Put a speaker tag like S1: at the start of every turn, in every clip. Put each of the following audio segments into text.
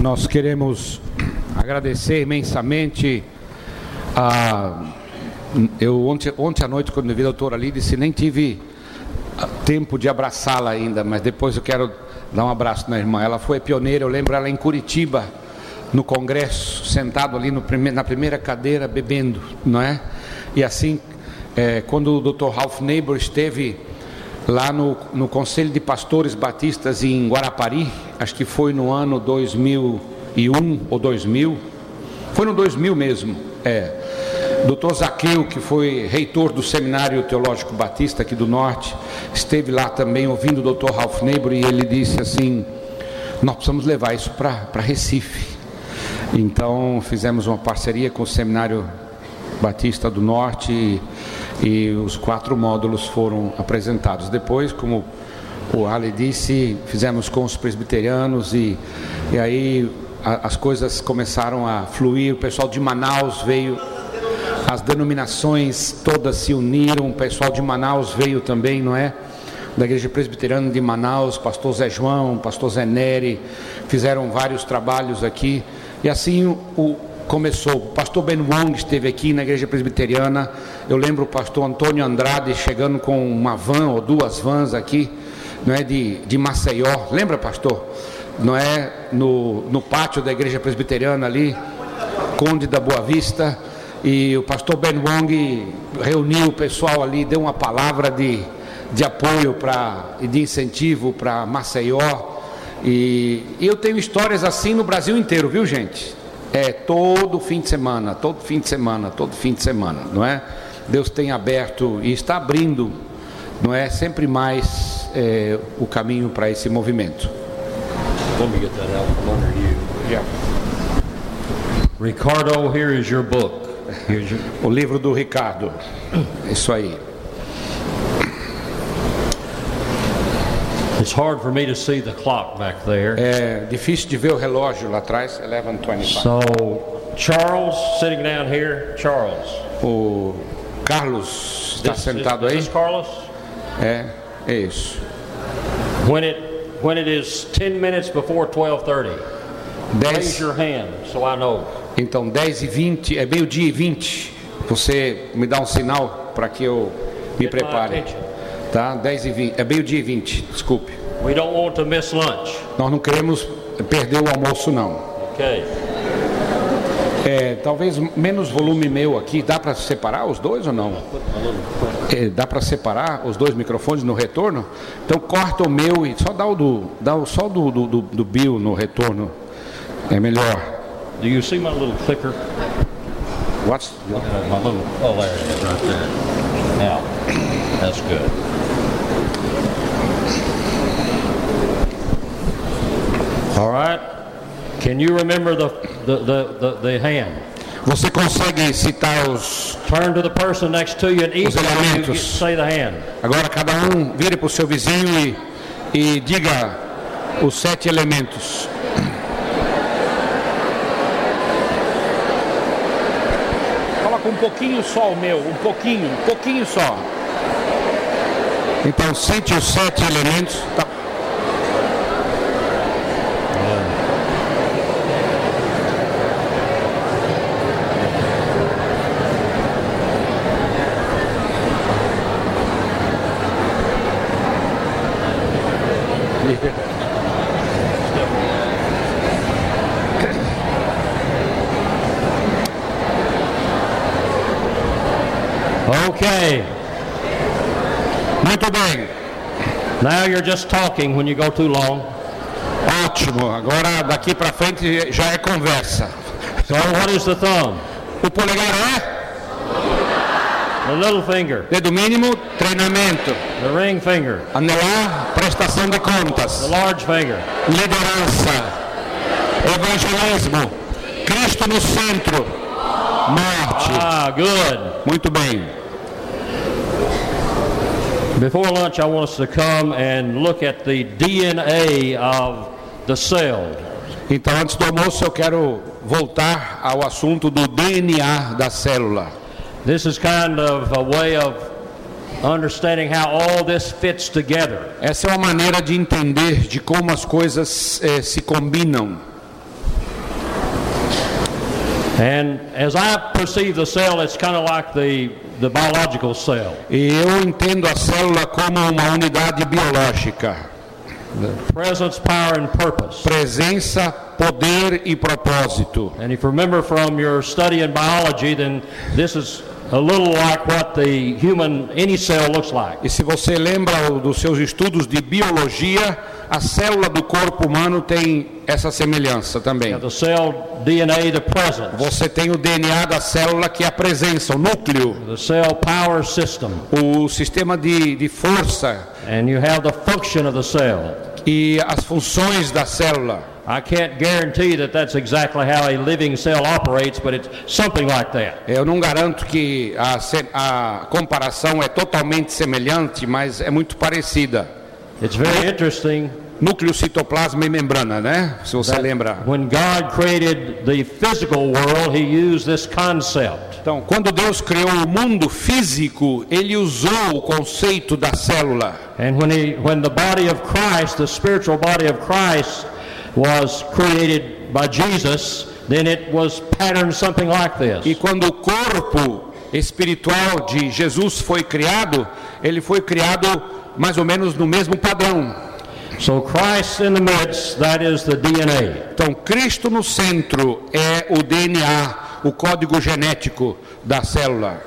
S1: Nós queremos agradecer imensamente a. Eu ontem, ontem à noite, quando vi a doutora Lídice, nem tive tempo de abraçá-la ainda, mas depois eu quero dar um abraço na irmã. Ela foi pioneira, eu lembro ela em Curitiba, no congresso, sentado ali no prime na primeira cadeira, bebendo, não é? E assim, é, quando o Dr. Ralph Neighbor esteve lá no, no Conselho de Pastores Batistas em Guarapari, acho que foi no ano 2001 ou 2000, foi no 2000 mesmo, é. Doutor Zaqueu, que foi reitor do Seminário Teológico Batista aqui do Norte, esteve lá também ouvindo o doutor Ralph Neighbor e ele disse assim: Nós precisamos levar isso para Recife. Então fizemos uma parceria com o Seminário Batista do Norte e, os quatro módulos foram apresentados. Depois, como o Ali disse, fizemos com os presbiterianos e, e aí a, as coisas começaram a fluir. O pessoal de Manaus veio, as denominações todas se uniram, o pessoal de Manaus veio também, não é? Da Igreja Presbiteriana de Manaus, pastor Zé João, pastor Zé Neri, fizeram vários trabalhos aqui. E assim o, começou. O pastor Ben Wong esteve aqui na igreja presbiteriana. Eu lembro o pastor Antônio Andrade chegando com uma van ou duas vans aqui, não é de, de Maceió. Lembra, pastor? Não é no, no pátio da igreja presbiteriana ali, Conde da Boa Vista. E o pastor Ben Wong reuniu o pessoal ali, deu uma palavra de, de apoio para e de incentivo para Maceió e, eu tenho histórias assim no Brasil inteiro, viu gente? É todo fim de semana, todo fim de semana, todo fim de semana, não é? Deus tem aberto e está abrindo, não é? Sempre mais é, o caminho para esse movimento.
S2: Ricardo, here is your book.
S1: Your... O livro do Ricardo. Isso aí.
S2: It's hard for me to see the clock back there.
S1: É difícil de ver o relógio lá atrás, 11:25.
S2: So, Charles sitting down here, Charles.
S1: O Carlos está
S2: This-
S1: sentado
S2: is,
S1: aí?
S2: Is Carlos?
S1: É, é isso.
S2: When it when it is 10 minutes before 12:30, raise
S1: 10,
S2: your hand so I know.
S1: então 10 e 20, é meio-dia e 20. Você me dá um sinal para que eu me
S2: Get
S1: prepare. Tá? 10 e 20, é meio-dia e 20, desculpe.
S2: We don't want to miss lunch.
S1: Nós não queremos perder o almoço não.
S2: Okay.
S1: É, talvez menos volume meu aqui, dá para separar os dois ou não? É, dá para separar os dois microfones no retorno? Então corta o meu e só dá o do, dá o, só do, do, do, Bill no retorno. É melhor.
S2: Do you see my little clicker?
S1: What's,
S2: Uh, my little oh there it is right there. Now, that's good. All right. Can you remember the the, the, the, the hand?
S1: Você consegue citar os.
S2: Turn to the person next to you and each
S1: Os
S2: you
S1: elementos.
S2: get- say the hand.
S1: Agora cada um vire para o seu vizinho e, e diga os sete elementos. Coloca um pouquinho só o meu, um pouquinho, um pouquinho só. Então sente os sete elementos. Tá. Muito bem,
S2: Now you're just talking when you go too long.
S1: ótimo. Agora daqui para frente já é conversa.
S2: So what is the thumb?
S1: O polegar é
S2: The little finger.
S1: dedo mínimo, treinamento.
S2: The ring finger.
S1: Anelar, prestação de contas.
S2: The large finger.
S1: liderança, evangelismo, Cristo no centro, morte.
S2: Ah, good.
S1: Muito bem.
S2: Before lunch, I want us to come and look at the DNA of the cell.
S1: Então, antes do almoço, eu quero voltar ao assunto do DNA da célula.
S2: This is kind of a way of understanding how all this fits together.
S1: Essa é uma maneira de entender de como as coisas eh, se combinam.
S2: And as I perceive the cell, it's kind of like the, the biological cell.
S1: E eu entendo a célula como uma unidade biológica.
S2: Presence, power, and purpose.
S1: Presença, poder e propósito.
S2: And if you remember from your study in biology, then this is a little like what the human, any cell looks like.
S1: E se você lembra dos seus estudos de biologia, a célula do corpo humano tem essa semelhança também.
S2: Have the cell
S1: Você tem o DNA da célula que é a presença, o núcleo, o sistema de, de força
S2: and you have the function of the cell.
S1: e as funções da célula.
S2: I can't guarantee that that's exactly how a living cell operates, but it's something like that.
S1: Eu não garanto que a, a comparação é totalmente semelhante, mas é muito parecida.
S2: It's very interesting
S1: Núcleo, citoplasma e membrana, né? Se você lembra.
S2: when God created the physical world, He used this concept.
S1: Então, quando Deus criou o mundo físico, ele usou o conceito da célula.
S2: And when, he, when the body of Christ, the spiritual body of Christ, was created by Jesus, then it was patterned something like
S1: E
S2: this.
S1: quando o corpo espiritual de Jesus foi criado, ele foi criado mais ou menos no mesmo padrão.
S2: So Christ in the midst, that is the DNA.
S1: Então, Cristo no centro é o DNA, o código genético da célula.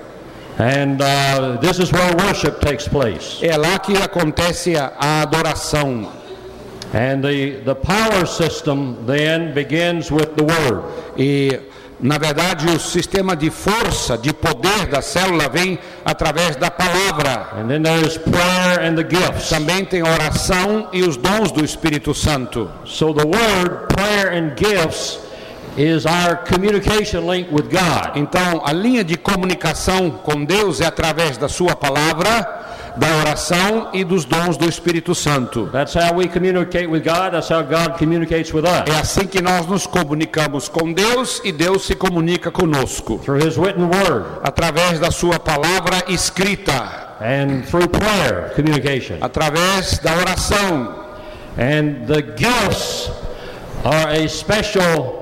S2: And uh, this is where worship takes place.
S1: É lá que acontece a, adoração.
S2: And the, the power system then begins with the Word.
S1: E, na verdade, o sistema de força, de poder da célula vem através da palavra.
S2: And then there's prayer and the gifts.
S1: Também tem oração e os dons do Espírito Santo.
S2: So the Word, prayer, and gifts is our communication link with God.
S1: Então, a linha de comunicação com Deus é através da sua palavra, da oração e dos dons do Espírito Santo.
S2: That's how we communicate with God. That's how God communicates with us.
S1: É assim que nós nos comunicamos com Deus e Deus se comunica conosco.
S2: Through His written Word
S1: Através da sua palavra escrita,
S2: and through prayer communication.
S1: através da oração.
S2: And the gifts are a special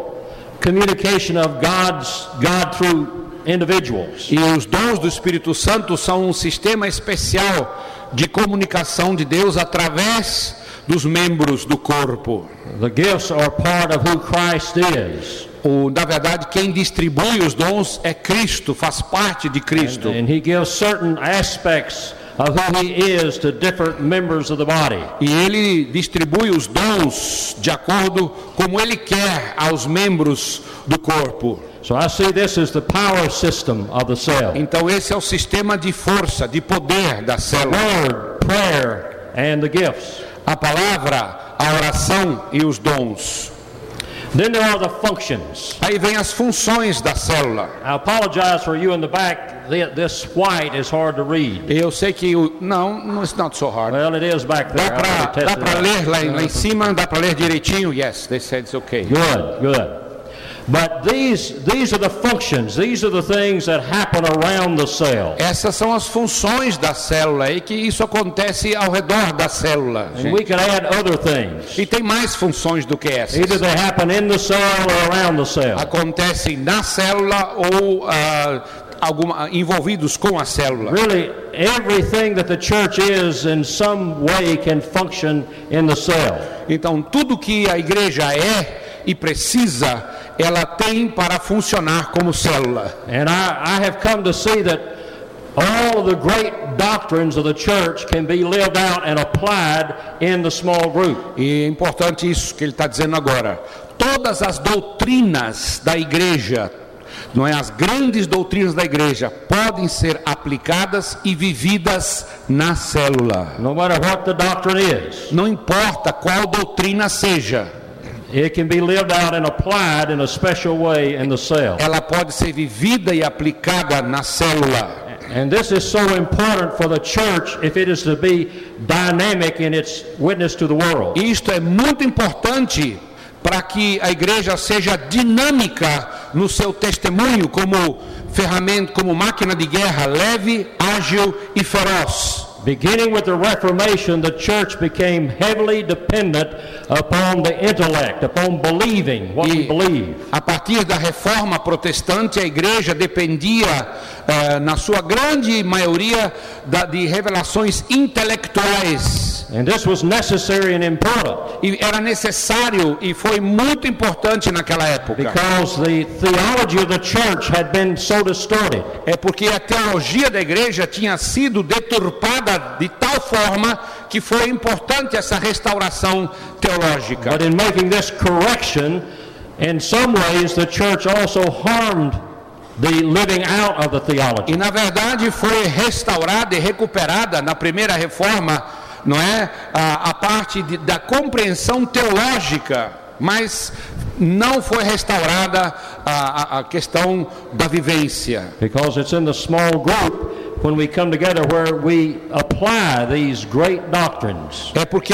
S2: communication of God's God through individuals.
S1: E os dons do Espírito Santo são um sistema especial de comunicação de Deus através dos membros do corpo.
S2: The gifts are part of who Christ is.
S1: O, na verdade, quem distribui os dons é Cristo, faz parte de Cristo.
S2: And he gives certain aspects of who he is to different members of the body.
S1: E ele distribui os dons de acordo como ele quer aos membros do corpo.
S2: So I see this as the power system of the cell.
S1: Então esse é o sistema de força, de poder da célula.
S2: Word, prayer, and the gifts.
S1: A palavra, a oração e os dons.
S2: Then there are the functions.
S1: Aí vem as funções da célula.
S2: I apologize for you in the back. Th- This white is hard to read.
S1: Eu sei que o não, não it's not so hard.
S2: Well, it is back there.
S1: Dá para ler lá, em- lá em cima, dá para ler direitinho. Yes, they said it's okay.
S2: Good, good. But these these are the functions. These are the things that happen around the cell.
S1: Essas são as funções da célula e que isso acontece ao redor da célula.
S2: And we can add other things.
S1: E tem mais funções do que essas.
S2: Either they happen in the cell or around the cell.
S1: Acontecem na célula ou ah, alguma, envolvidos com a célula.
S2: Really, everything that the church is in some way can function in the cell.
S1: Então, tudo que a igreja é e precisa, ela tem para funcionar como célula.
S2: And I, I have come to see that all the great doctrines of the church can be lived out and applied in the small group.
S1: E é importante isso que ele está dizendo agora. Todas as doutrinas da igreja, não é? As grandes doutrinas da igreja podem ser aplicadas e vividas na célula.
S2: No matter what the doctrine is,
S1: Não importa qual doutrina seja, ela pode ser vivida e aplicada na célula.
S2: And this is so important for the church if it is to be dynamic in its witness to the world.
S1: Isto é muito importante para que a igreja seja dinâmica no seu testemunho como ferramenta, como máquina de guerra leve, ágil e feroz.
S2: Beginning with the Reformation, the church became heavily dependent upon the intellect, upon believing what we
S1: E
S2: believe.
S1: a partir da reforma protestante, a igreja dependia, eh, na sua grande maioria, da- de revelações intelectuais.
S2: And this was necessary and important
S1: E era necessário e foi muito importante naquela época.
S2: because the theology of the church had been so distorted.
S1: É porque a teologia da igreja tinha sido deturpada de tal forma que foi importante essa restauração teológica.
S2: But in making this correction, in some ways the church also harmed the living out of the theology.
S1: E na verdade foi restaurada e recuperada na primeira reforma, não é? A, a parte de- da compreensão teológica, mas não foi restaurada a, a- a questão da vivência.
S2: Because it's in the small group when we come together where we apply these great doctrines.
S1: É porque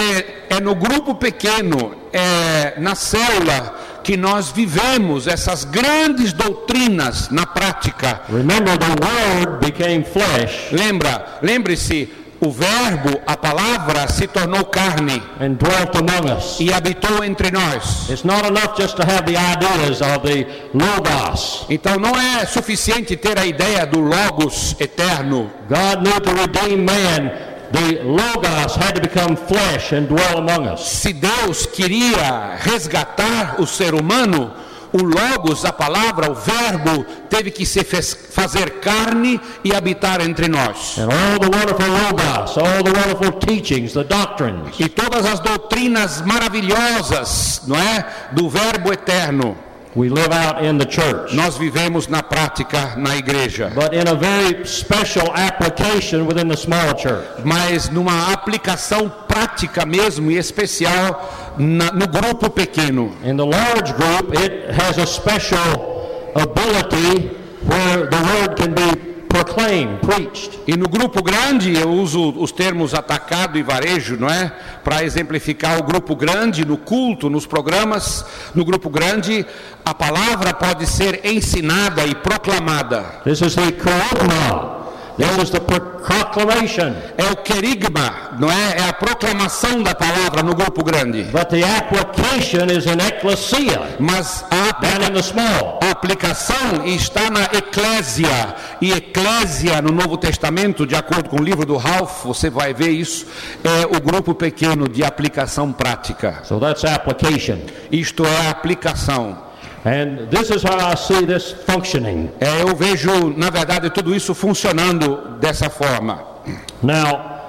S1: é no grupo pequeno, é na célula, que nós vivemos essas grandes doutrinas na prática.
S2: Remember, the Word became flesh
S1: Lembra, lembre-se, o verbo, a palavra se tornou carne
S2: and dwelt among us.
S1: e habitou entre nós.
S2: It's not enough just to have the ideas of the Logos.
S1: Então não é suficiente ter a ideia do logos eterno.
S2: God knew to redeem man, the Logos had to become flesh and dwell among us.
S1: Se Deus queria resgatar o ser humano, o logos, a palavra, o verbo, teve que se fez- fazer carne e habitar entre nós.
S2: And all the wonderful Logos, all the wonderful teachings, the doctrines,
S1: E todas as doutrinas maravilhosas, não é, do verbo eterno,
S2: we live out in the church.
S1: nós vivemos na prática na igreja.
S2: But in a very special application within the small church.
S1: mas numa aplicação prática mesmo e especial na- no grupo pequeno.
S2: In the large group, it has a special ability where the word can be proclaimed, preached.
S1: E no grupo grande, eu uso os termos atacado e varejo, não é? Para exemplificar o grupo grande, no culto, nos programas. No grupo grande, a palavra pode ser ensinada e proclamada.
S2: This is the charisma. This is the pro- proclamation.
S1: É o querigma, não é? É a proclamação da palavra no grupo grande.
S2: But the application is in ecclesia,
S1: Mas a
S2: down in the small.
S1: A aplicação está na eclésia. E eclésia no Novo Testamento, de acordo com o livro do Ralph, você vai ver isso, é o grupo pequeno de aplicação prática.
S2: So that's application.
S1: Isto é a aplicação.
S2: And this is how I see this functioning.
S1: É, eu vejo, na verdade, tudo isso funcionando dessa forma.
S2: Now,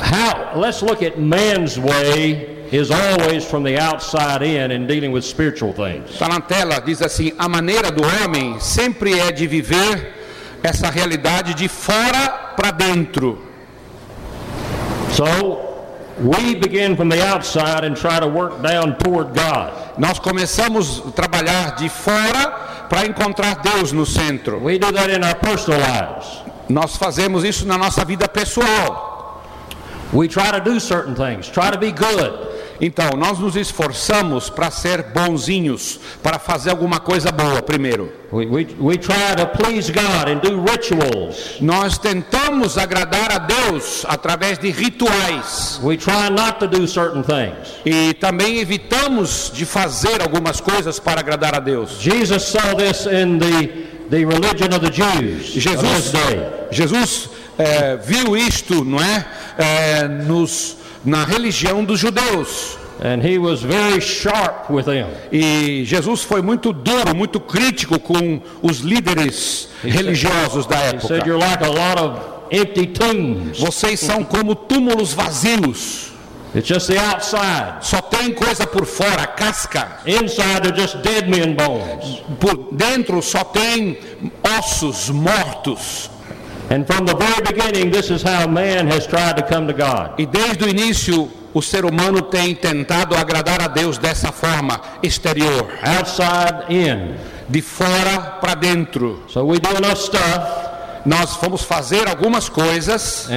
S2: how let's look at man's way is always from the outside in in dealing with spiritual things.
S1: Está na tela, diz assim: a maneira do homem sempre é de viver essa realidade de fora para dentro.
S2: So we begin from the outside and try to work down toward God.
S1: Nós começamos a trabalhar de fora para encontrar Deus no centro.
S2: We do that in our personal lives.
S1: Nós fazemos isso na nossa vida pessoal.
S2: We try to do certain things, try to be good.
S1: Então, nós nos esforçamos para ser bonzinhos, para fazer alguma coisa boa primeiro.
S2: We, we, we try to please God and do rituals.
S1: Nós tentamos agradar a Deus através de rituais
S2: We try not to do certain things.
S1: e também evitamos de fazer algumas coisas para agradar a Deus.
S2: Jesus saw this in the, the religion of the Jews of
S1: Jesus,
S2: day.
S1: Jesus eh, viu isto, não é, Eh, nos, na religião dos judeus.
S2: And he was very sharp with them.
S1: E Jesus foi muito duro, muito crítico com os líderes religiosos da
S2: He said,
S1: época.
S2: You're like a lot of empty tombs.
S1: Vocês são como túmulos vazios.
S2: It's just the outside.
S1: Só tem coisa por fora, casca.
S2: Inside, they're just dead men bones.
S1: Por dentro só tem ossos mortos. E desde o início, o ser humano tem tentado agradar a Deus dessa forma exterior,
S2: Outside in.
S1: de fora para dentro.
S2: So we do enough stuff,
S1: Nós vamos fazer algumas coisas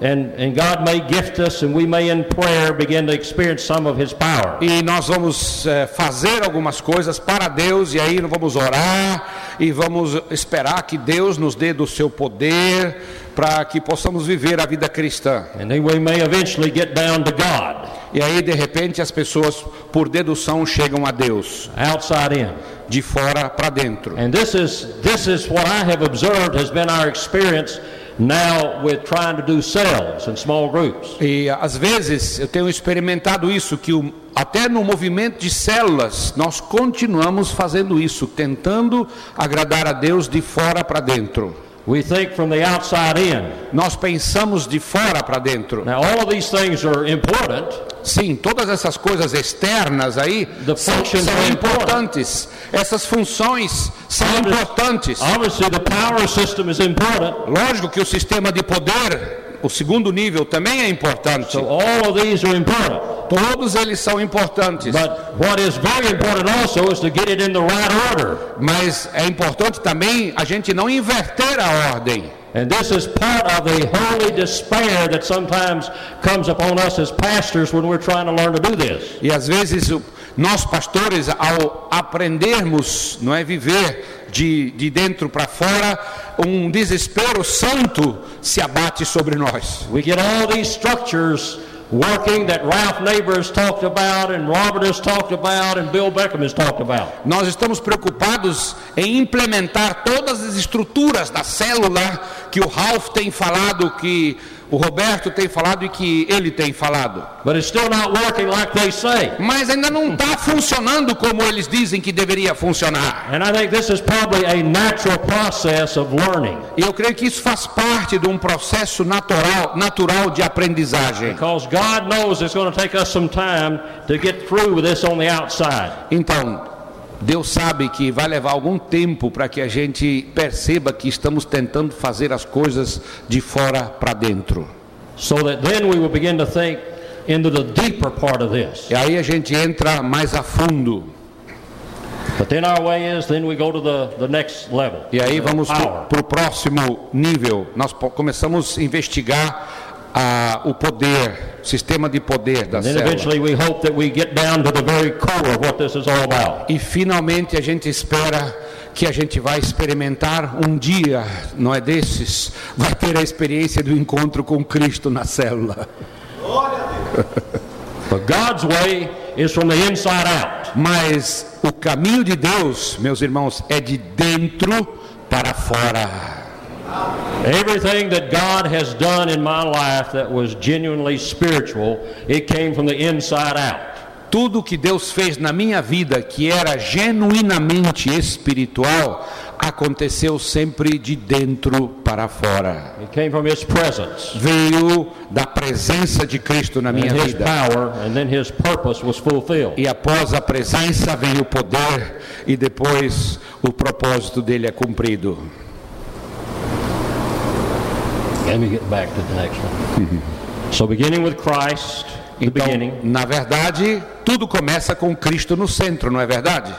S2: and and, God may gift us, and we may in prayer begin to experience some of His power.
S1: e nós vamos eh, fazer algumas coisas para Deus e aí nós vamos orar e vamos esperar que Deus nos dê do seu poder para que possamos viver a vida cristã.
S2: And then we may eventually get down to God,
S1: E aí, de repente, as pessoas, por dedução, chegam a Deus,
S2: outside in.
S1: de fora para dentro.
S2: And this is this is what I have observed has been our experience now with trying to do cells in small groups.
S1: E às vezes eu tenho experimentado isso, que o- até no movimento de células nós continuamos fazendo isso, tentando agradar a Deus de fora para dentro.
S2: We think from the outside in.
S1: Nós pensamos de fora para dentro.
S2: Now all of these things are important,
S1: Sim, todas essas coisas externas aí
S2: The
S1: são, são importantes. Essas funções são importantes.
S2: Obviously, the power system is important.
S1: Lógico que o sistema de poder, o segundo nível, também é importante.
S2: So all of these are important.
S1: Todos eles são importantes.
S2: But what is very important also is to get it in the right order.
S1: Mas é importante também a gente não inverter a ordem.
S2: And this is part of the holy despair that sometimes comes upon us as pastors when we're trying to learn to do this.
S1: E às vezes o- nós pastores, ao aprendermos, não é viver de, de dentro para fora, um desespero santo se abate sobre nós.
S2: We get all these structures working that Ralph Neighbor has talked about and Robert has talked about and Bill Beckham has talked about.
S1: Nós estamos preocupados em implementar todas as estruturas da célula que o Ralph tem falado, que o Roberto tem falado e que ele tem falado.
S2: But it's still not working like they say.
S1: Mas ainda não está funcionando como eles dizem que deveria funcionar.
S2: And I think this is probably a natural process of learning
S1: E eu creio que isso faz parte de um processo natural, natural de aprendizagem.
S2: because God knows it's going to take us some time to get through with this on the outside.
S1: Então, Deus sabe que vai levar algum tempo para que a gente perceba que estamos tentando fazer as coisas de fora para dentro.
S2: So that then we will begin to think into the deeper part of this.
S1: E aí a gente entra mais a fundo.
S2: But then our way is, then we go to the, the next level.
S1: E aí vamos para o próximo nível. Nós começamos a investigar ah, o poder, o sistema de poder da célula.
S2: eventually we hope that we get down to the very core of what this is all about.
S1: E finalmente a gente espera que a gente vai experimentar um dia, não é desses, vai ter a experiência do encontro com Cristo na célula.
S2: But God's way is from the inside out.
S1: Mas o caminho de Deus, meus irmãos, é de dentro para fora.
S2: Everything that God has done in my life that was genuinely spiritual, it came from the inside out.
S1: Tudo que Deus fez na minha vida que era genuinamente espiritual aconteceu sempre de dentro para fora.
S2: It came from His presence
S1: Veio da presença de Cristo na minha
S2: and His
S1: vida.
S2: power, and then His purpose was fulfilled.
S1: E após a presença vem o poder e depois o propósito dele é cumprido.
S2: Let me get back to the next one. So, beginning with Christ, the
S1: Então,
S2: beginning,
S1: na verdade, tudo começa com Cristo no centro, não é verdade?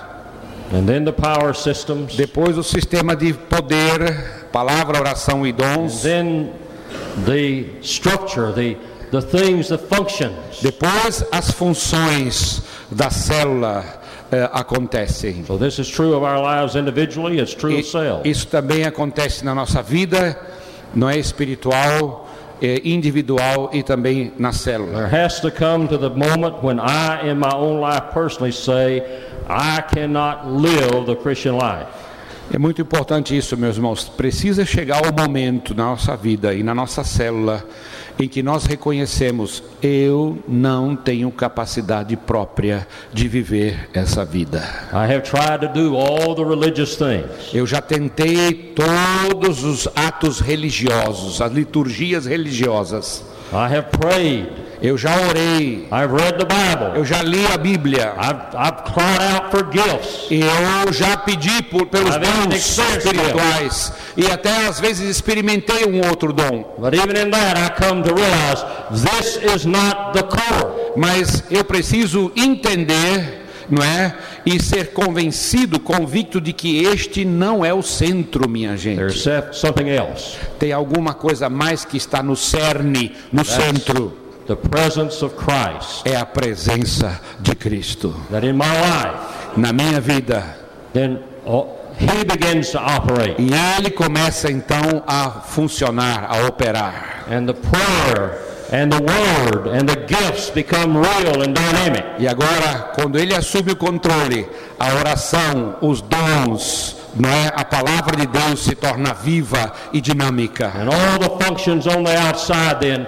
S2: and then the power systems,
S1: Depois o sistema de poder, palavra, oração e dons.
S2: then the structure, the, the things, the functions.
S1: Depois as funções da célula eh, acontecem.
S2: So, this is true of our lives individually, it's true
S1: E
S2: of cells.
S1: isso também acontece na nossa vida, não é espiritual, é individual e também na célula.
S2: There has to come to the moment when I, in my own life personally, say, I cannot live the Christian life.
S1: É muito importante isso, meus irmãos. Precisa chegar o momento na nossa vida e na nossa célula em que nós reconhecemos: eu não tenho capacidade própria de viver essa vida.
S2: I have tried to do all the religious things.
S1: Eu já tentei todos os atos religiosos, as liturgias religiosas.
S2: I have prayed.
S1: Eu já orei,
S2: I've read the Bible.
S1: eu já li a Bíblia.
S2: I've, I've cried out for gifts.
S1: E eu já pedi por, pelos dons espirituais e até às vezes experimentei um outro dom.
S2: But even in that, I come to realize this is not the core.
S1: Mas eu preciso entender, não é? E ser convencido, convicto de que este não é o centro, minha gente. Tem alguma coisa mais que está no cerne, no centro.
S2: The presence of Christ.
S1: É a presença de Cristo.
S2: That in my life,
S1: Na minha vida,
S2: then oh, he begins to operate.
S1: E ele começa então a funcionar, a operar.
S2: And the prayer and the word and the gifts become real and dynamic.
S1: E agora, quando ele assume o controle, a oração, os dons, não é? A palavra de Deus se torna viva e dinâmica.
S2: And all the functions on the outside then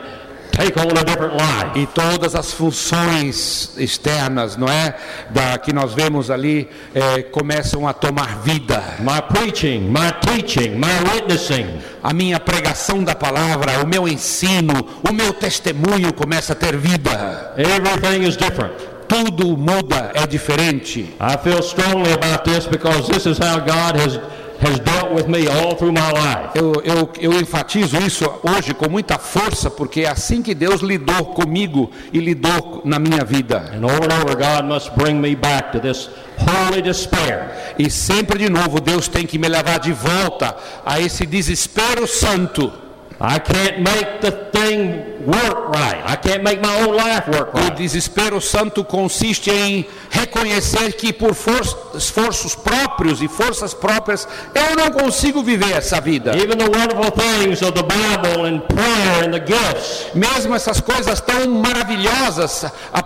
S1: E todas as funções externas, não é, da que nós vemos ali, eh, começam a tomar vida.
S2: My preaching, my teaching, my witnessing,
S1: A minha pregação da palavra, o meu ensino, o meu testemunho começa a ter vida.
S2: everything is different.
S1: Tudo muda, é diferente.
S2: I feel strongly about this because this is how God has has dealt with me all through my life.
S1: Eu, eu, eu enfatizo isso hoje com muita força, porque é assim que Deus lidou comigo e lidou na minha vida.
S2: And over and over, God must bring me back to this holy despair.
S1: E sempre de novo Deus tem que me levar de volta a esse desespero santo.
S2: I can't make the thing work right. I can't make my own life work
S1: O desespero santo consiste em reconhecer que por for- esforços próprios e forças próprias eu não consigo viver essa vida.
S2: Even the wonderful things of the Bible and prayer and the gifts,
S1: Mesmo essas coisas tão maravilhosas,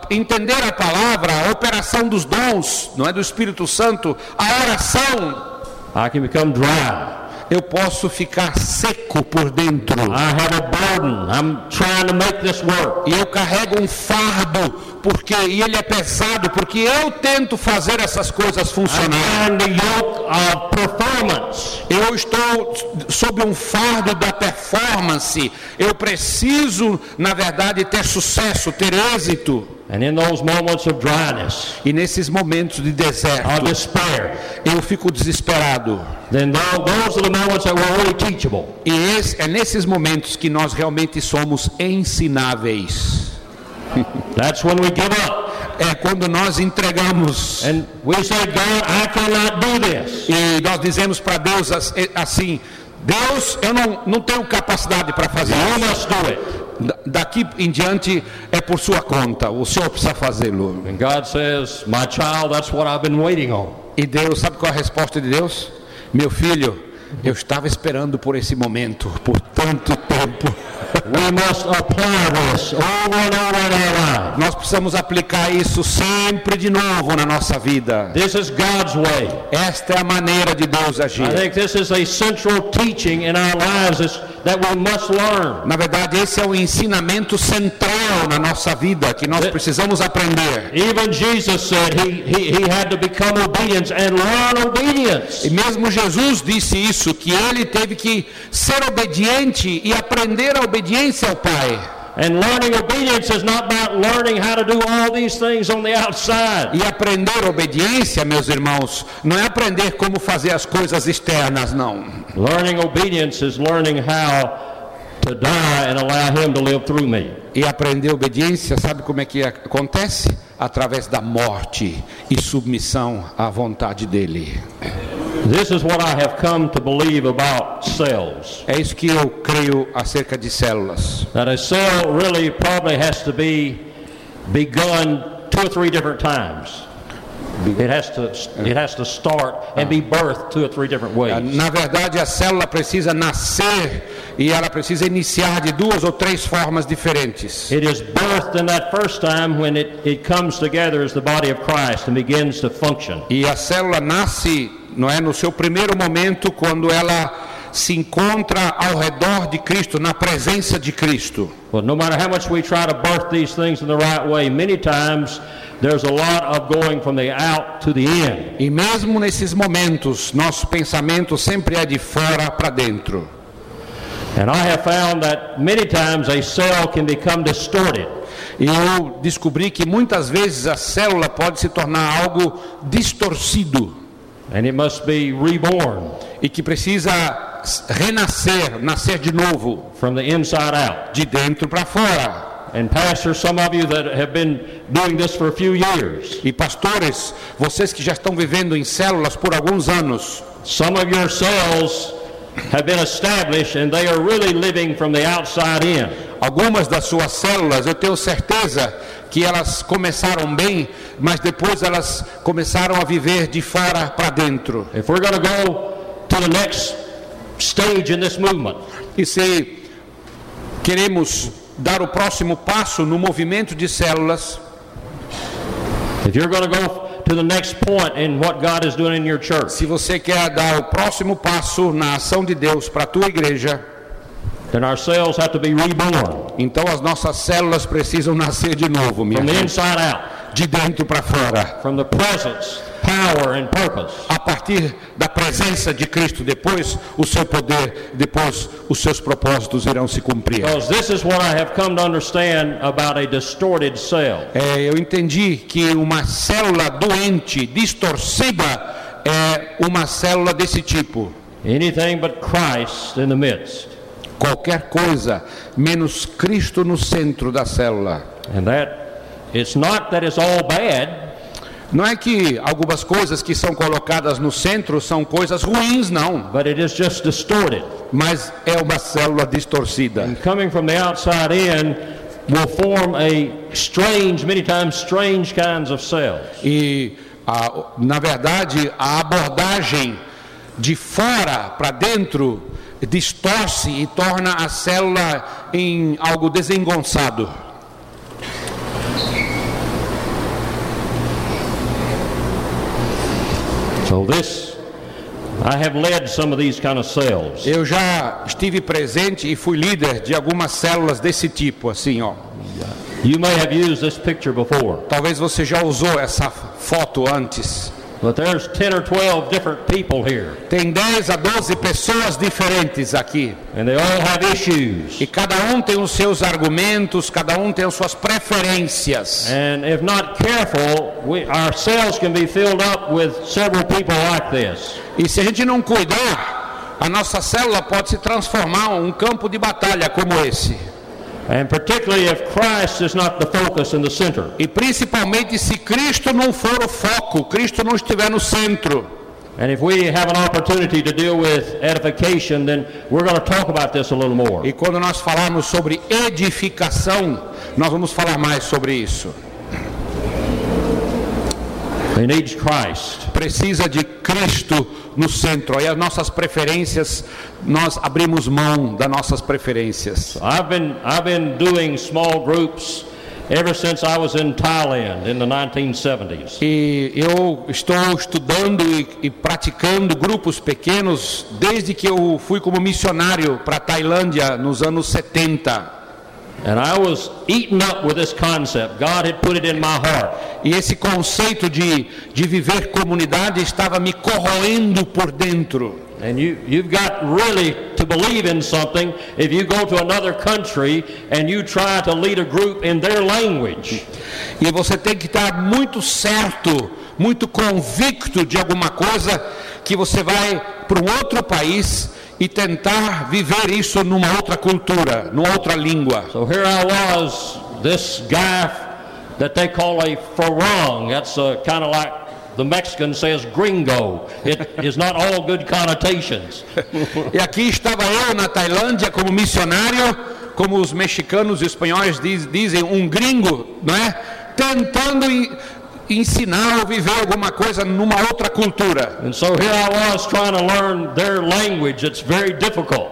S1: entender a palavra, a operação dos dons, não é do Espírito Santo, a oração,
S2: I can become dry.
S1: Eu posso ficar seco por dentro. E eu carrego um fardo, porque e ele é pesado, porque eu tento fazer essas coisas funcionarem. Eu estou sob um fardo da performance. Eu preciso, na verdade, ter sucesso, ter êxito.
S2: And in those moments of dryness,
S1: E nesses momentos de deserto,
S2: despair,
S1: eu fico desesperado. E é nesses momentos que nós realmente somos ensináveis.
S2: That's when we give up.
S1: É quando nós entregamos
S2: And we say, God, I cannot do this.
S1: e nós dizemos para Deus as- assim: Deus, eu não, não tenho capacidade para fazer
S2: You
S1: isso.
S2: must do it.
S1: Da- Daqui em diante é por sua conta, o Senhor precisa fazê-lo.
S2: And God says, My child, that's what I've been waiting on.
S1: E Deus, sabe qual é a resposta de Deus? Meu filho, eu estava esperando por esse momento por tanto tempo.
S2: We must apply this over and over our life.
S1: Nós precisamos aplicar isso sempre de novo na nossa vida.
S2: This is God's way.
S1: Esta é a maneira de Deus
S2: I
S1: agir.
S2: think this is a central teaching in our lives is- that we must learn.
S1: Na verdade, esse é o ensinamento central na nossa vida que nós precisamos aprender.
S2: Even Jesus said he, he, he had to become obedient and learn obedience.
S1: E mesmo Jesus disse isso, que ele teve que ser obediente e aprender a obediência ao Pai.
S2: And learning obedience is not about learning how to do all these things on the outside.
S1: E aprender obediência, meus irmãos, não é aprender como fazer as coisas externas, não.
S2: Learning obedience is learning how to die and allow Him to live through me.
S1: E aprender obediência, sabe como é que acontece? Através da morte e submissão à vontade dele.
S2: This is what I have come to believe about cells.
S1: É isso que eu creio acerca de células.
S2: That a cell really probably has to be begun two or three different times. It has to, it has to start and be birthed two or three different ways.
S1: Na verdade, a célula precisa nascer e ela precisa iniciar de duas ou três formas diferentes.
S2: It is birthed in that first time when it, it comes together as the body of Christ and begins to function.
S1: E a célula nasce, não é, no seu primeiro momento quando ela se encontra ao redor de Cristo, na presença de Cristo.
S2: But no matter how much we try to birth these things in the right way, many times there's a lot of going from the out to the in.
S1: E mesmo nesses momentos, nosso pensamento sempre é de fora para dentro.
S2: And I have found that many times a cell can become distorted.
S1: E eu descobri que muitas vezes a célula pode se tornar algo distorcido
S2: and it must be reborn
S1: e que precisa renascer, nascer de novo,
S2: from the inside out.
S1: de dentro para fora.
S2: And pastors, some of you that have been doing this for a few years,
S1: E pastores, vocês que já estão vivendo em células por alguns anos,
S2: some of your cells have been established and they are really living from the outside in.
S1: Algumas das suas células, eu tenho certeza que elas começaram bem, mas depois elas começaram a viver de fora para dentro.
S2: If we're going to go to the next stage in this movement,
S1: E se queremos dar o próximo passo no movimento de células,
S2: if you're going to go to the next point in what God is doing in your church,
S1: se você quer dar o próximo passo na ação de Deus para a tua igreja,
S2: then our cells have to be reborn
S1: então as nossas células precisam nascer de novo, minha
S2: from the inside out,
S1: de dentro para fora.
S2: from the presence, power, and purpose.
S1: A partir da presença de Cristo, depois o seu poder, depois os seus propósitos irão se cumprir.
S2: Because this is what I have come to understand about a distorted cell.
S1: É, eu entendi que uma célula doente, distorcida, é uma célula desse tipo.
S2: Anything but Christ in the midst.
S1: Qualquer coisa menos Cristo no centro da célula.
S2: And that it's not that it's all bad,
S1: Não é que algumas coisas que são colocadas no centro são coisas ruins, não.
S2: but it is just distorted.
S1: Mas é uma célula distorcida.
S2: And coming from the outside in will form a strange, many times strange kinds of cells.
S1: E, a- na verdade, a abordagem de fora para dentro distorce e torna a célula em algo desengonçado.
S2: So this, I have led some of these kind of cells.
S1: Eu já estive presente e fui líder de algumas células desse tipo, assim, ó.
S2: You may have used this picture before,
S1: Talvez você já usou essa foto antes.
S2: But there's 10 or 12 different people here,
S1: Tem 10 a 12 pessoas diferentes aqui.
S2: and they all have issues.
S1: E cada um tem os seus argumentos, cada um tem as suas preferências.
S2: And if not careful, we, our cells can be filled up with several people like this.
S1: E se a gente não cuidar, a nossa célula pode se transformar em um campo de batalha como esse. E principalmente se Cristo não for o foco, Cristo não estiver no centro.
S2: And if we have an opportunity to deal with edification, then we're going to talk about this a little more.
S1: E quando nós falarmos sobre edificação, nós vamos falar mais sobre isso. Precisa de Cristo no centro. Aí as nossas preferências, nós abrimos mão das nossas preferências.
S2: I've been, I've been doing small groups ever since I was in Thailand in the 1970s.
S1: E eu estou estudando e, e praticando grupos pequenos desde que eu fui como missionário para a Tailândia nos anos 70. E esse conceito de, de viver comunidade estava me corroendo por dentro.
S2: And you, you've got really to believe in something if you go to another country and you try to lead a group in their language.
S1: E você tem que estar muito certo, muito convicto de alguma coisa que você vai para um outro país e tentar viver isso numa outra cultura, numa outra língua.
S2: So here I was, this guy that they call a farang. That's kind of like the Mexican says gringo. It is not all good connotations.
S1: E aqui estava eu na Tailândia como missionário, como os mexicanos e espanhóis diz- dizem, um gringo, não é? Tentando en- ensinar ou viver alguma coisa numa outra cultura.
S2: And so.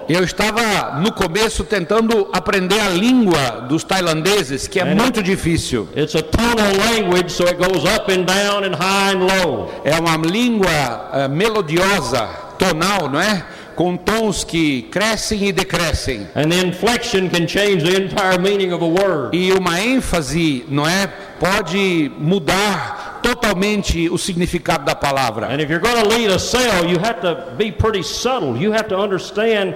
S1: Eu estava no começo tentando aprender a língua dos tailandeses, que é muito difícil.
S2: It's a tonal language, so it goes up and down and high and low.
S1: É uma língua eh, melodiosa, tonal, não é? Com tons que crescem e decrescem.
S2: And the inflection can change the entire meaning of a word.
S1: E uma ênfase, não é? Pode mudar totalmente o significado da palavra.
S2: And if you're going to lead a cell, you have to be pretty subtle. You have to understand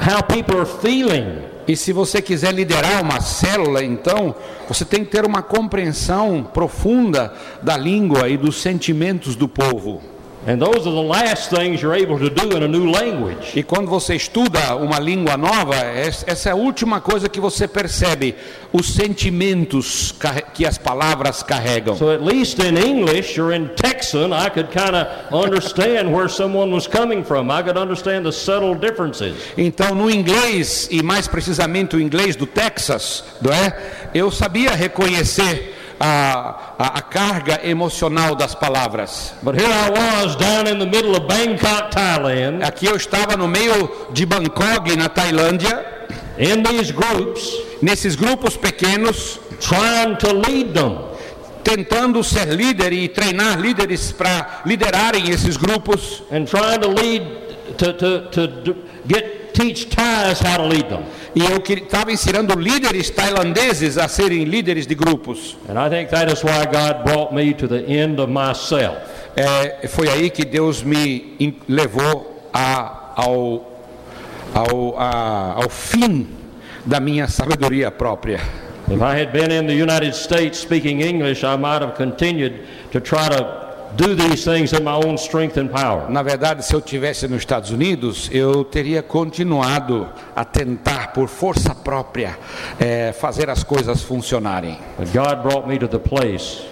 S2: how people are feeling.
S1: E se você quiser liderar uma célula, então, você tem que ter uma compreensão profunda da língua e dos sentimentos do povo.
S2: And those are the last things you're able to do in a new language.
S1: E quando você estuda uma língua nova, es- essa é a última coisa que você percebe, os sentimentos que as palavras carregam.
S2: So at least in English or in Texan, I could kind of understand where someone was coming from. I could understand the subtle differences.
S1: Então, no inglês, e mais precisamente o inglês do Texas, não é? eu sabia reconhecer a, a, a carga emocional das palavras.
S2: But here I was down in the middle of Bangkok, Thailand,
S1: Aqui eu estava no meio de Bangkok, na Tailândia,
S2: in these groups,
S1: nesses grupos pequenos,
S2: trying to lead them.
S1: tentando ser líder e treinar líderes para liderarem esses grupos
S2: and trying to lead to, to, to get teach Thais how to lead them.
S1: e eu estava ensinando líderes tailandeses a serem líderes de grupos.
S2: And I think that is why God brought me to the end of myself.
S1: É, foi aí que Deus me levou a, ao, ao, a, ao fim da minha sabedoria própria.
S2: If I had been in the United States speaking English, I might have continued to try to do these things in my own strength and power.
S1: Na verdade, se eu tivesse nos Estados Unidos, eu teria continuado a tentar, por força própria, é, fazer as coisas funcionarem.
S2: But God brought me to the place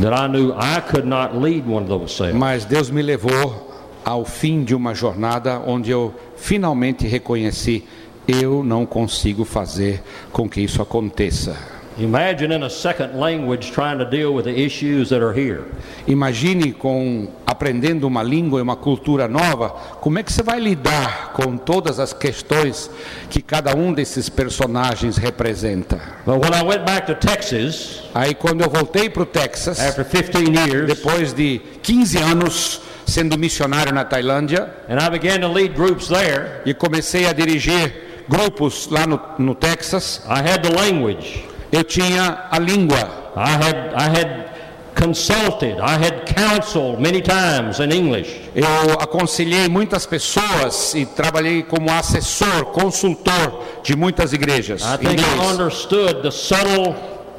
S2: that I knew I could not lead one of those.
S1: Mas Deus me levou ao fim de uma jornada onde eu finalmente reconheci: eu não consigo fazer com que isso aconteça.
S2: Imagine in a second language trying to deal with the issues that are here.
S1: Imagine com aprendendo uma língua e uma cultura nova, como é que você vai lidar com todas as questões que cada um desses personagens representa.
S2: But when I went back to Texas
S1: Aí quando eu voltei para o Texas,
S2: after 15 years,
S1: depois de 15 anos sendo missionário na Tailândia,
S2: and I began to lead groups there,
S1: e comecei a dirigir grupos lá no, no Texas,
S2: I had the language.
S1: Eu tinha a língua.
S2: I had, I had consulted, I had counseled many times in English.
S1: Eu aconselhei muitas pessoas e trabalhei como assessor, consultor de muitas igrejas.
S2: I think I
S1: inglês.
S2: understood the subtle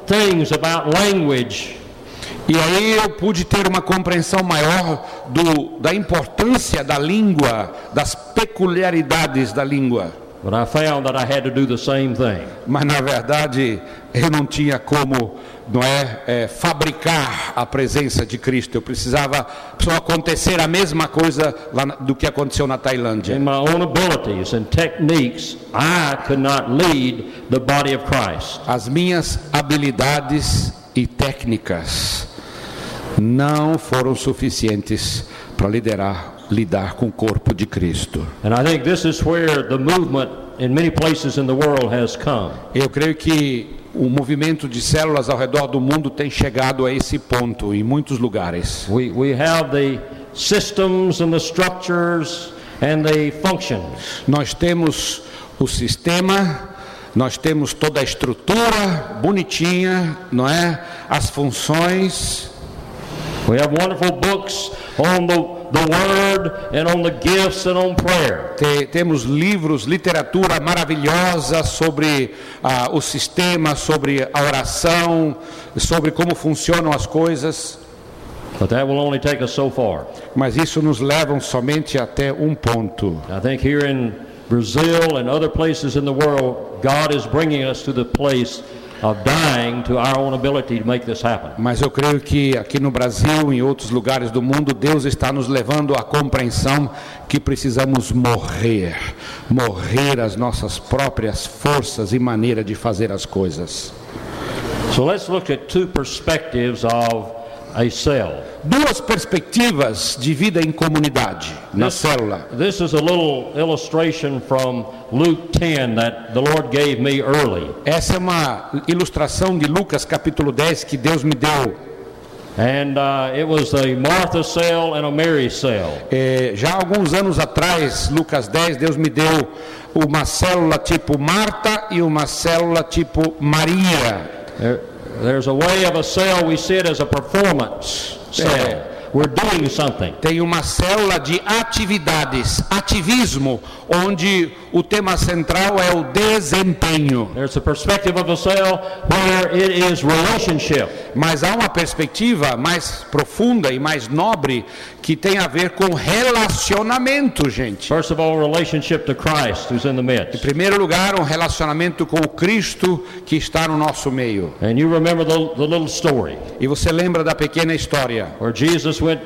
S2: things about language
S1: E aí eu pude ter uma compreensão maior do, da importância da língua, das peculiaridades da língua.
S2: But I found that I had to do the same thing.
S1: Mas na verdade eu não tinha como, não é, é, fabricar a presença de Cristo. Eu precisava só acontecer a mesma coisa lá do que aconteceu na Tailândia.
S2: In my own abilities and techniques, I could not lead the body of Christ.
S1: As minhas habilidades e técnicas não foram suficientes para liderar, lidar com o corpo de Cristo.
S2: And I think this is where the movement in many places in the world has come.
S1: Eu creio que o movimento de células ao redor do mundo tem chegado a esse ponto em muitos lugares.
S2: We, we have the systems and the structures and the functions.
S1: Nós temos o sistema, nós temos toda a estrutura bonitinha, não é? As funções,
S2: We have wonderful books on the, the Word and on the gifts and on prayer.
S1: Te- temos livros, literatura maravilhosa sobre ah, o sistema, sobre a oração, sobre como funcionam as coisas,
S2: But that will only take us so far.
S1: mas isso nos leva somente até um ponto.
S2: I think here in Brazil and other places in the world, God is bringing us to the place of dying to our own ability to make this happen.
S1: Mas eu creio que aqui no Brasil e em outros lugares do mundo, Deus está nos levando à compreensão que precisamos morrer, morrer as nossas próprias forças e maneira de fazer as coisas.
S2: So let's look at two perspectives of a cell.
S1: Duas perspectivas de vida em comunidade, na
S2: This-
S1: célula.
S2: This is a little illustration from Luke 10 that the Lord gave me early.
S1: Essa é uma ilustração de Lucas capítulo 10 que Deus me deu.
S2: And uh, it was a Martha cell and a Mary cell.
S1: É, já alguns anos atrás, Lucas 10, Deus me deu uma célula tipo Marta e uma célula tipo Maria.
S2: There, there's a way of a cell, we see it as a performance cell. We're doing something.
S1: Tem uma célula de atividades, ativismo, onde o tema central é o desempenho.
S2: There's a perspective of a cell where it is relationship.
S1: mas há uma perspectiva mais profunda e mais nobre que tem a ver com relacionamento, gente.
S2: First of all, relationship to Christ who's in the
S1: Em
S2: midst.
S1: primeiro lugar, um relacionamento com o Cristo que está no nosso meio.
S2: And you remember the, the little story
S1: E você lembra da pequena história
S2: where Jesus went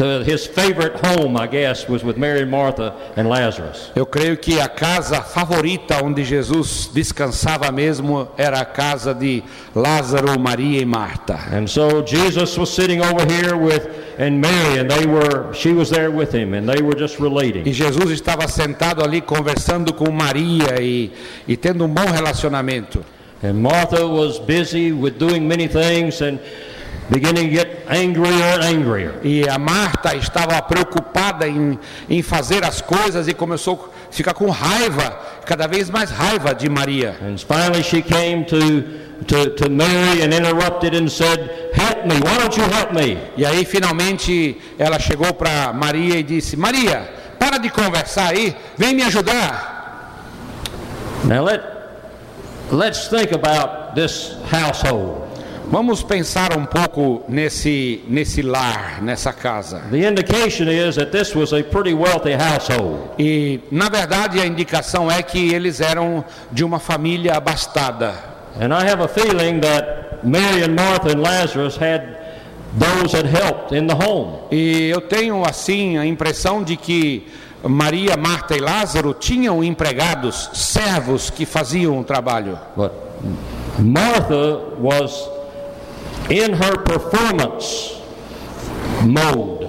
S2: to his favorite home, I guess, was with Mary Martha and Lazarus.
S1: Eu creio que a casa favorita onde Jesus descansava mesmo era a casa de Lázaro, Maria e Marta.
S2: And so Jesus was sitting over here with and Mary and they were she was there with him and they were just
S1: E
S2: relating.
S1: Jesus estava sentado ali conversando com Maria e, e tendo um bom relacionamento.
S2: And Martha was busy with doing many things and beginning to get angrier and angrier.
S1: E a Marta estava preocupada em, em fazer as coisas e começou a ficar com raiva, cada vez mais raiva de Maria.
S2: And finally she came to, to, to Mary and interrupted and said, Help me, why don't you help me?
S1: E aí finalmente ela chegou para Maria e disse: Maria, para de conversar aí, vem me ajudar.
S2: Now let, let's think about this household.
S1: Vamos pensar um pouco nesse, nesse lar, nessa casa.
S2: The indication is that this was a pretty wealthy household.
S1: E, na verdade, a indicação é que eles eram de uma família abastada.
S2: And I have a feeling that Mary and Martha and Lazarus had those that helped in the home.
S1: E eu tenho, assim, a impressão de que Maria, Marta e Lázaro tinham empregados, servos que faziam o trabalho.
S2: But Martha was in her performance mode.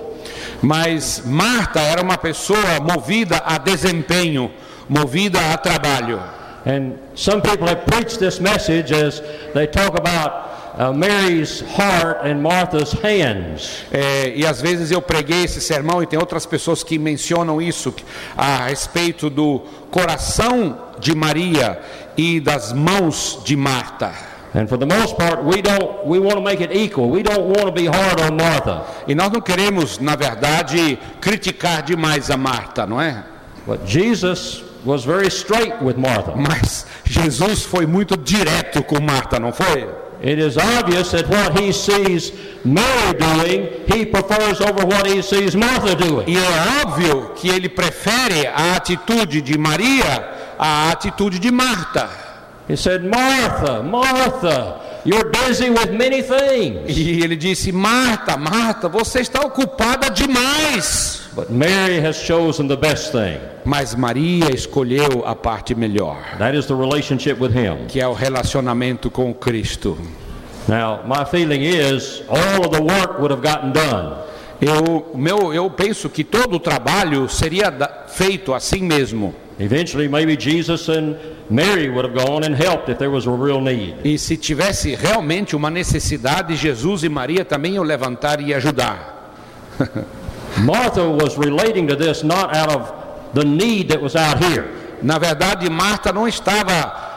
S1: Mas Marta era uma pessoa movida a desempenho, movida a trabalho.
S2: And some people have preached this message as they talk about uh, Mary's heart and Martha's hands.
S1: É, e às vezes eu preguei esse sermão e tem outras pessoas que mencionam isso a respeito do coração de Maria e das mãos de Marta.
S2: And for the most part, we don't we want to make it equal. We don't want to be hard on Martha.
S1: E nós não queremos, na verdade, criticar demais a Marta, não é?
S2: But Jesus was very straight with Martha.
S1: Mas Jesus foi muito direto com Marta, não foi?
S2: It is obvious that what he sees Mary doing, he prefers over what he sees Martha doing.
S1: E é óbvio que ele prefere a atitude de Maria à atitude de Marta.
S2: He said, Martha, Martha, you're busy with many things.
S1: E ele disse: Marta, Marta, você está ocupada demais.
S2: But Mary has chosen the best thing.
S1: Mas Maria escolheu a parte melhor,
S2: That is the relationship with him.
S1: que é o relacionamento com Cristo.
S2: Now, my feeling is all of the work would have gotten done.
S1: Eu, meu, eu penso que todo o trabalho seria feito assim mesmo.
S2: Eventually, maybe Jesus and Mary would have gone and helped if there was a real need.
S1: E se tivesse realmente uma necessidade, Jesus e Maria também iam levantar e ajudar.
S2: Martha was relating to this not out of the need that was out here.
S1: Na verdade, Marta não estava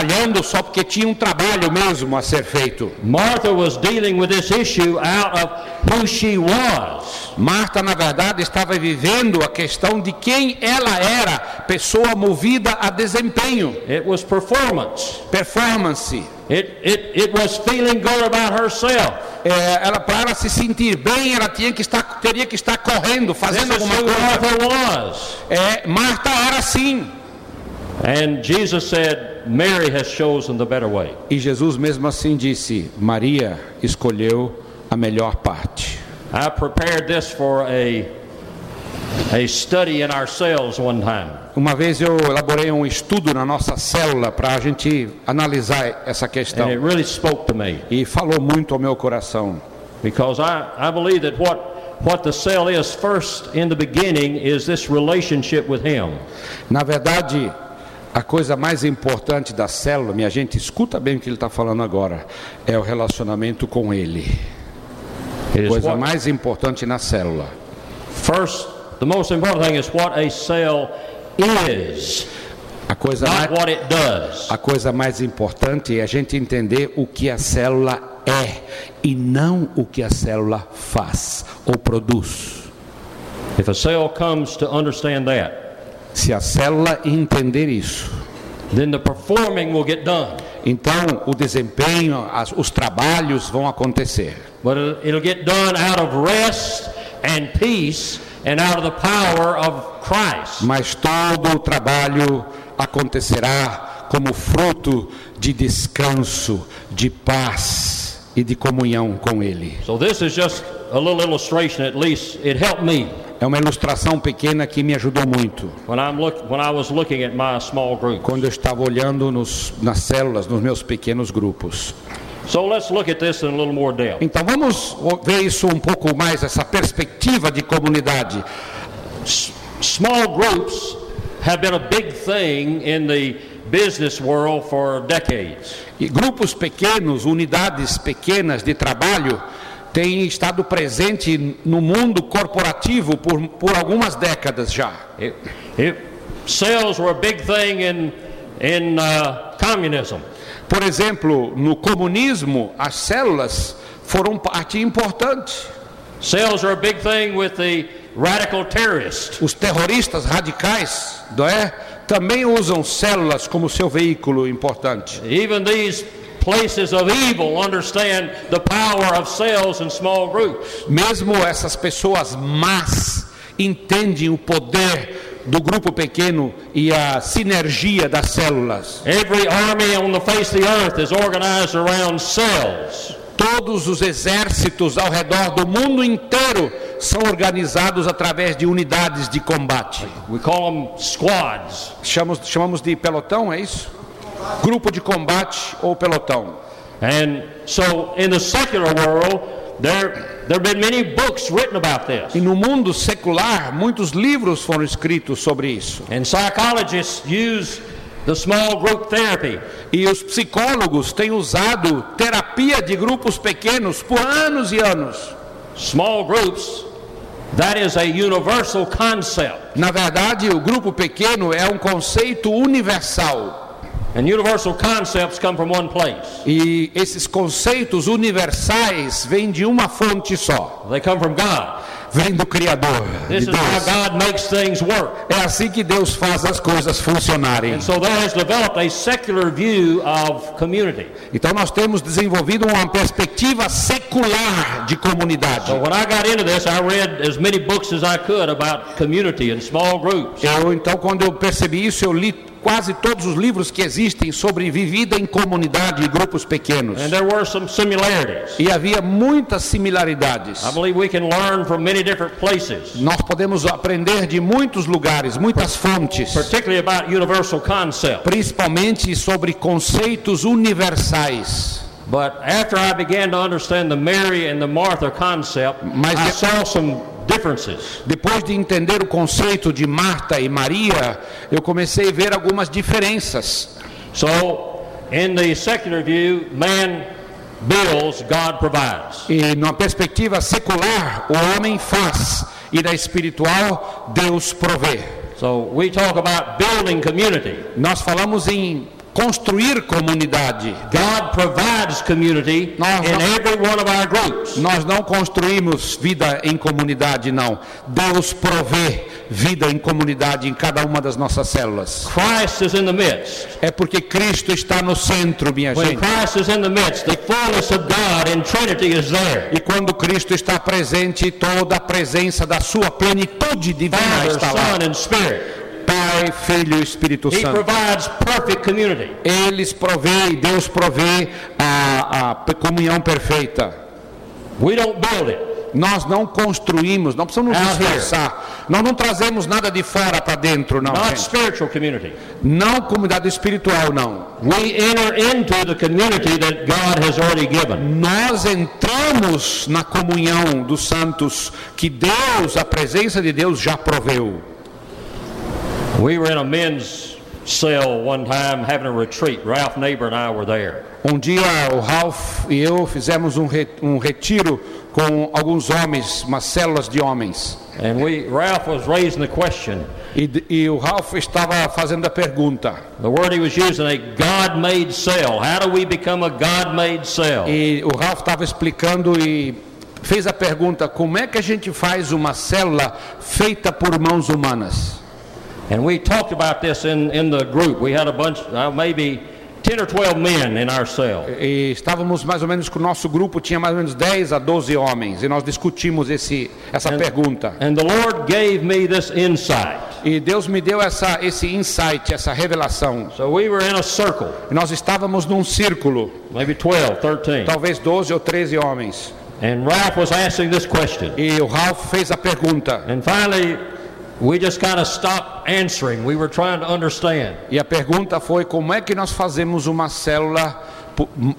S1: trabalhando só porque tinha um trabalho mesmo a ser feito.
S2: Martha was dealing with this issue out of who she was.
S1: Marta, na verdade, estava vivendo a questão de quem ela era, pessoa movida a desempenho,
S2: It was performance.
S1: performance.
S2: It, it, it was feeling good about herself.
S1: É, ela para ela se sentir bem, ela tinha que estar, teria que estar correndo, fazendo alguma coisa.
S2: Martha was.
S1: É, Marta era assim.
S2: And Jesus said, Mary has chosen the better way.
S1: E Jesus mesmo assim disse: Maria escolheu a melhor parte.
S2: I prepared this for a, a study in ourselves one time.
S1: Uma vez eu elaborei um estudo na nossa célula para a gente analisar essa
S2: And
S1: questão
S2: it really spoke to me
S1: e falou muito ao meu coração.
S2: because I, I believe that what, what the cell is first in the beginning is this relationship with Him.
S1: Na verdade, a coisa mais importante da célula, minha gente, escuta bem o que ele está falando agora, é o relacionamento com Ele.
S2: Is
S1: Coisa mais importante na célula.
S2: first, the most important thing is what a cell is,
S1: A coisa, mais,
S2: not what it does.
S1: a coisa mais importante é a gente entender o que a célula é e não o que a célula faz ou produz.
S2: If a cell comes to understand that,
S1: Se a célula entender isso,
S2: then the performing will get done.
S1: Então o desempenho, as- os trabalhos vão acontecer.
S2: But it'll, get done out of rest and peace and out of the power of Christ.
S1: Mas todo o trabalho acontecerá como fruto de descanso, de paz e de comunhão com Ele.
S2: So this is just a little illustration. At least it helped me
S1: É uma ilustração pequena que me ajudou muito quando eu estava olhando nos, nas células, nos meus pequenos grupos.
S2: So let's look at this in a little more depth.
S1: Então vamos ver isso um pouco mais, essa perspectiva de comunidade.
S2: Small groups have been a big thing in the business world for decades.
S1: E grupos pequenos, unidades pequenas de trabalho, têm estado presente no mundo corporativo por, por algumas décadas já.
S2: It, it, sales were a big thing in in uh, communism.
S1: Por exemplo, no comunismo, as células foram parte importante.
S2: Sales are a big thing with the radical terrorists.
S1: Os terroristas radicais, não é? Também usam células como seu veículo importante.
S2: Even these places of evil understand the power of sales and small groups.
S1: Mesmo essas pessoas más entendem o poder do grupo pequeno e a sinergia das células.
S2: Every army on the face of the earth is organized around cells.
S1: Todos os exércitos ao redor do mundo inteiro são organizados através de unidades de combate.
S2: We call them squads.
S1: Chamamos, chamamos de pelotão, é isso? Grupo de combate ou pelotão.
S2: And so in the secular world, there there have been many books written about this.
S1: E no mundo secular, muitos livros foram escritos sobre isso.
S2: And psychologists use the small group therapy.
S1: E os psicólogos têm usado terapia de grupos pequenos por anos e anos.
S2: Small groups, that is a universal concept.
S1: Na verdade, o grupo pequeno é um conceito universal.
S2: And universal concepts come from one place.
S1: E esses conceitos universais vêm de uma fonte só.
S2: They come from God.
S1: Vem do Criador.
S2: This
S1: De
S2: is how
S1: Deus.
S2: God makes things work.
S1: É assim que Deus faz as coisas funcionarem.
S2: And so there has developed a secular view of community.
S1: Então nós temos desenvolvido uma perspectiva secular de comunidade.
S2: So when I got into this, I read as many books as I could about community and small groups.
S1: Eu então quando eu percebi isso, eu li quase todos os livros que existem sobre vivida em comunidade e grupos pequenos.
S2: And there were some similarities.
S1: E havia muitas similaridades. Nós podemos aprender de muitos lugares, muitas fontes,
S2: particularly about universal concepts.
S1: principalmente sobre conceitos universais.
S2: But after I began to understand the Mary and the Martha concept,
S1: Mas
S2: I saw some differences.
S1: Depois de entender o conceito de Marta e Maria, eu comecei a ver algumas diferenças.
S2: So, in the secular view, man builds, God provides.
S1: E numa perspectiva secular, o homem faz, e da espiritual, Deus provê.
S2: So, we talk about building community.
S1: Nós falamos em construir comunidade.
S2: God provides community
S1: Nós-
S2: in every one of our groups.
S1: Nós não construímos vida em comunidade, não. Deus provê vida em comunidade em cada uma das nossas células.
S2: Christ is in the midst.
S1: É porque Cristo está no centro, minha
S2: When
S1: gente.
S2: Christ is in the midst, the fullness of God in Trinity is there.
S1: E quando Cristo está presente, toda a presença da sua plenitude divina
S2: Father,
S1: está lá.
S2: Son, and Spirit.
S1: Pai, Filho e Espírito Santo. Eles provê, Deus provê a, a comunhão perfeita.
S2: We don't build it.
S1: Nós não construímos, não precisamos nos esforçar. Nós não trazemos nada de fora para dentro, não.
S2: Not spiritual community.
S1: Não comunidade espiritual, não.
S2: We enter into the community that God has already given.
S1: Nós entramos na comunhão dos santos que Deus, a presença de Deus já proveu.
S2: We were in a men's cell one time having a retreat. Ralph Neighbor and I were there.
S1: Um dia o Ralph e eu fizemos um, re- um retiro com alguns homens, umas células de homens.
S2: And we, Ralph was raising the question.
S1: E, e o Ralph estava fazendo a pergunta.
S2: The word he was using, a God-made cell. How do we become a God-made cell?
S1: E o Ralph estava explicando e fez a pergunta: como é que a gente faz uma célula feita por mãos humanas?
S2: And we talked about this in, in the group. We had a bunch, uh, maybe 10 or 12 men in our cell.
S1: E estávamos mais ou menos com o nosso grupo, tinha mais ou menos 10 a 12 homens, e nós discutimos esse, essa pergunta.
S2: And the Lord gave me this insight.
S1: E Deus me deu essa, esse insight, essa revelação.
S2: So we were in a circle,
S1: E nós estávamos num círculo,
S2: maybe 12, 13.
S1: talvez 12 ou 13 homens.
S2: And Ralph was asking this question.
S1: E o Ralph fez a pergunta.
S2: And finally,
S1: E a pergunta foi: como é que nós fazemos uma célula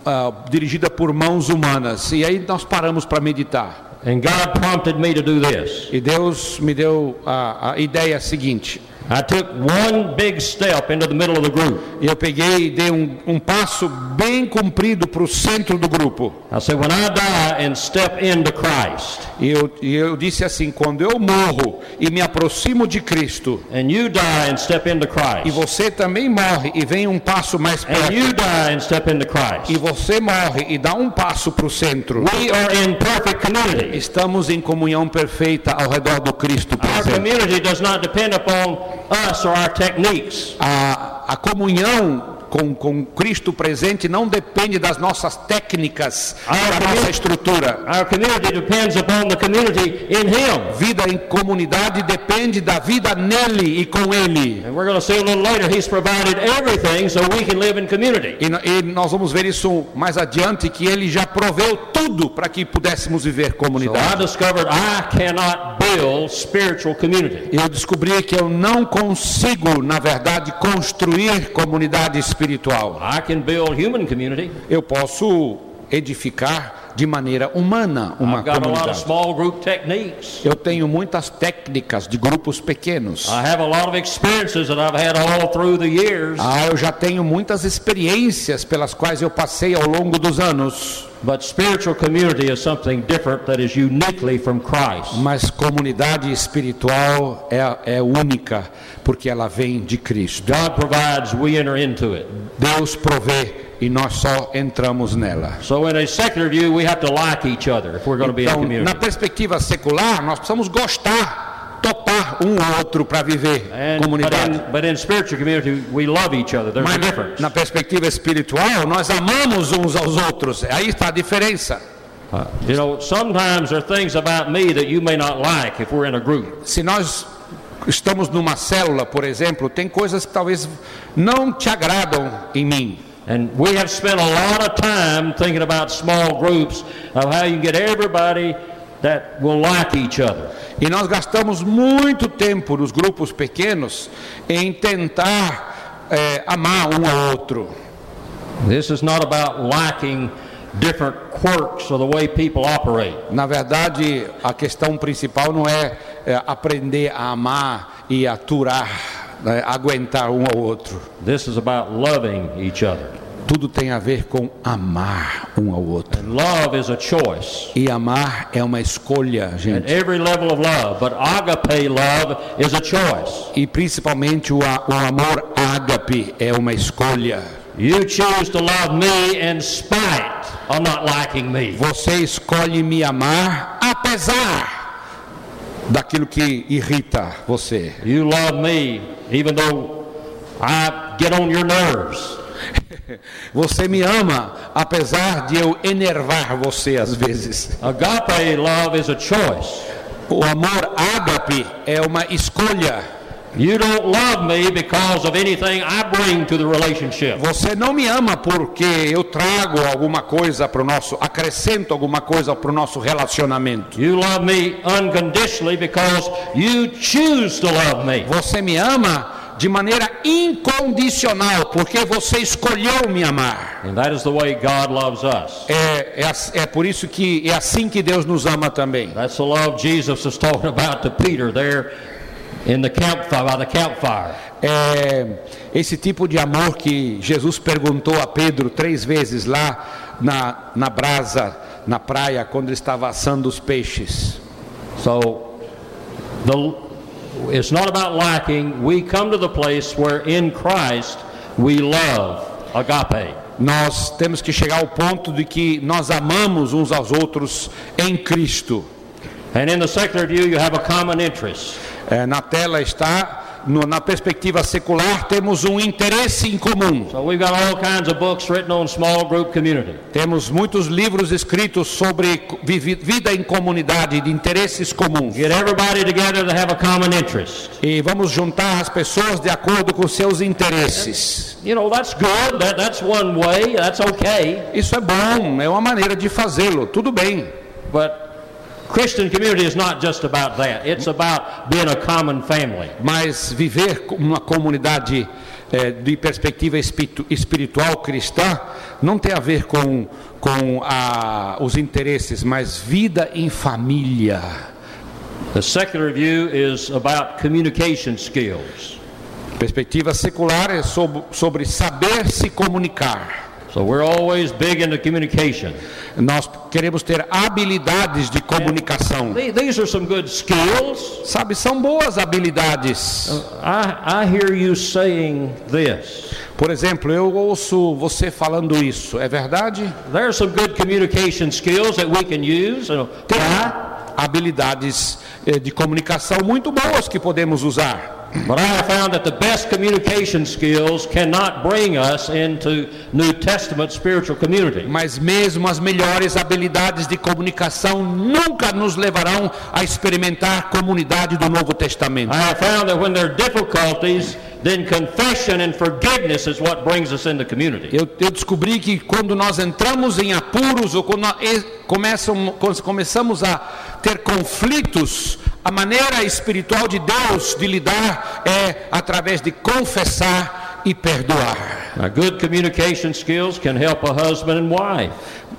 S1: ah, dirigida por mãos humanas? E aí nós paramos para meditar.
S2: And God prompted me to do this.
S1: E Deus me deu a, a ideia seguinte.
S2: I took one big step into the middle of the group.
S1: E eu peguei e dei um, um passo bem comprido para o centro do grupo.
S2: I said, when I die and step into Christ,
S1: E eu, e eu disse assim: quando eu morro e me aproximo de Cristo,
S2: and you die and step into
S1: e
S2: Christ,
S1: você também morre e vem um passo mais
S2: and
S1: perto,
S2: you die and step into
S1: e
S2: Christ,
S1: você morre e dá um passo para o centro,
S2: we are in perfect community.
S1: estamos em comunhão perfeita ao redor do Cristo
S2: Our
S1: presente.
S2: community does not depend upon us or our techniques.
S1: A, a comunhão com, com Cristo presente não depende das nossas técnicas, da nossa estrutura.
S2: Our community depends upon the community in Him.
S1: Vida em comunidade depende da vida nele e com ele.
S2: And we're going to see a little later, He's provided everything so we can live in community.
S1: E, e nós vamos ver isso mais adiante, que ele já proveu tudo para que pudéssemos viver
S2: So I
S1: comunidade.
S2: discovered I cannot build spiritual community.
S1: Eu descobri que eu não consigo, na verdade, construir comunidade espiritual.
S2: I can build human community.
S1: Eu posso edificar de maneira humana uma
S2: I've got a lot of
S1: comunidade.
S2: small group techniques.
S1: Eu tenho muitas técnicas de grupos pequenos.
S2: I have a lot of experiences that I've had all through the years.
S1: Ah, eu já tenho muitas experiências pelas quais eu passei ao longo dos anos.
S2: But spiritual community is something different that is uniquely from Christ.
S1: Mas comunidade espiritual é, é única, porque ela vem de Cristo.
S2: God provides, we enter into it.
S1: Deus provê e nós só entramos nela.
S2: So, in a secular view, we have to like each other if we're going to be
S1: Então, na
S2: community.
S1: perspectiva secular, nós precisamos gostar, topar um ao outro para viver
S2: And, but,
S1: comunidade.
S2: in, but in spiritual community, we love each other. There's a
S1: Mas
S2: difference.
S1: na perspectiva espiritual, nós amamos uns aos outros. Aí está a diferença.
S2: Uh, you know, sometimes there are things about me that you may not like if we're in a group.
S1: Se nós estamos numa célula, por exemplo, tem coisas que talvez não te agradam em mim.
S2: And we have spent a lot of time thinking about small groups of how you can get everybody that will like each other.
S1: E nós gastamos muito tempo nos grupos pequenos em tentar eh, amar um ao outro.
S2: This is not about liking different quirks of the way people operate.
S1: Na verdade, a questão principal não é, eh, aprender a amar e aturar, né, aguentar um ao outro.
S2: This is about loving each other.
S1: Tudo tem a ver com amar um ao outro.
S2: And love is a choice
S1: E amar é uma escolha,
S2: at
S1: gente.
S2: every level of love, but agape love is a choice.
S1: E principalmente o, o amor ágape é uma escolha.
S2: You choose to love me in spite of not liking me.
S1: Você escolhe me amar apesar daquilo que irrita você.
S2: You love me even though I get on your nerves.
S1: Você me ama apesar de eu enervar você às vezes.
S2: Agape love is a choice.
S1: O amor ágape é uma escolha.
S2: You don't love me because of anything I bring to the relationship.
S1: Você não me ama porque eu trago alguma coisa para o nosso, acrescento alguma coisa para o nosso relacionamento.
S2: You love me unconditionally because you choose to love me.
S1: Você me ama de maneira incondicional porque você escolheu me amar.
S2: And that is the way God loves us.
S1: É, é, é por isso que é assim que Deus nos ama também.
S2: That's the love Jesus is talking about to Peter there in the campfire by the campfire.
S1: É esse tipo de amor que Jesus perguntou a Pedro três vezes lá na, na brasa, na praia, quando ele estava assando os peixes.
S2: So the it's not about liking. We come to the place where in Christ we love agape.
S1: Nós temos que chegar ao ponto de que nós amamos uns aos outros em Cristo.
S2: And in the secular view, you have a common interest.
S1: É, na tela está no- na perspectiva secular, temos um interesse em comum.
S2: So we've got all kinds of books written on small group community.
S1: Temos muitos livros escritos sobre vida em comunidade, de interesses comuns.
S2: Get everybody together to have a common interest.
S1: E vamos juntar as pessoas de acordo com seus interesses. Isso é bom, é uma maneira de fazê-lo, tudo bem.
S2: But Christian community is not just about that. It's about being a common family.
S1: Mas viver uma comunidade eh, de perspectiva espiritu- espiritual cristã não tem a ver com, com a, os interesses, mas vida em família.
S2: The secular view is about communication skills.
S1: Perspectiva secular é sobre, sobre saber se comunicar.
S2: So we're always big into communication.
S1: Nós queremos ter habilidades de comunicação.
S2: The- These are some good skills.
S1: Sabe, são boas habilidades.
S2: I, I hear you saying this.
S1: Por exemplo, eu ouço você falando isso, é verdade?
S2: There are some good communication skills that we can use. I-
S1: habilidades eh, de comunicação muito boas que podemos usar.
S2: But I have found that the best communication skills cannot bring us into New Testament spiritual community.
S1: Mas mesmo as melhores habilidades de comunicação nunca nos levarão a experimentar a comunidade do Novo Testamento.
S2: I have found that when there are difficulties, then confession and forgiveness is what brings us into community.
S1: Eu, eu descobri que quando nós entramos em apuros ou quando nós começam, quando começamos a ter conflitos, a maneira espiritual de Deus de lidar é através de confessar e perdoar.
S2: Now, good communication skills can help a husband and wife.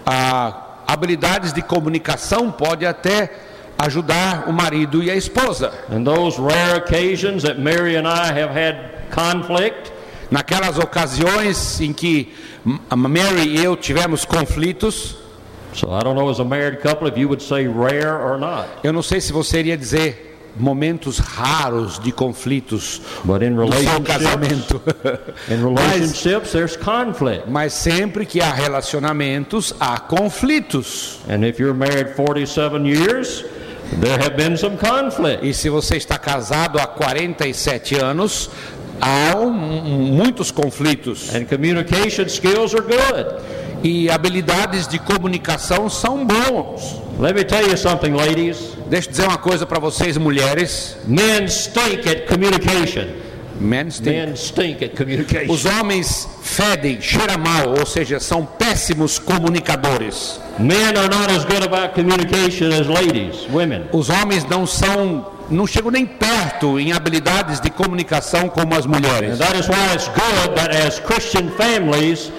S1: Ah, habilidades de comunicação pode até ajudar o marido e a esposa.
S2: And those rare occasions that Mary and I have had conflict,
S1: Naquelas ocasiões em que a Mary e eu tivemos conflitos,
S2: so I don't know as a married couple if you would say rare or not.
S1: eu não sei se você iria dizer momentos raros de conflitos
S2: But in
S1: no seu
S2: relationships,
S1: casamento.
S2: in relationships there's conflict.
S1: mas sempre que há relacionamentos, há conflitos.
S2: And if you're married 47 years, there have been some conflict.
S1: E se você está casado há 47 anos, há um- muitos conflitos.
S2: And communication skills are good.
S1: E habilidades de comunicação são bons.
S2: Let me tell you something, ladies.
S1: Deixa eu dizer uma coisa para vocês, mulheres.
S2: Men stink at communication.
S1: Men stink.
S2: Men stink at communication.
S1: Os homens fedem, cheiram mal, ou seja, são péssimos comunicadores.
S2: Men are not as good about communication as ladies, women.
S1: Os homens não são, não chegam nem perto em habilidades de comunicação como as mulheres.
S2: And that is why it's good that as Christian families,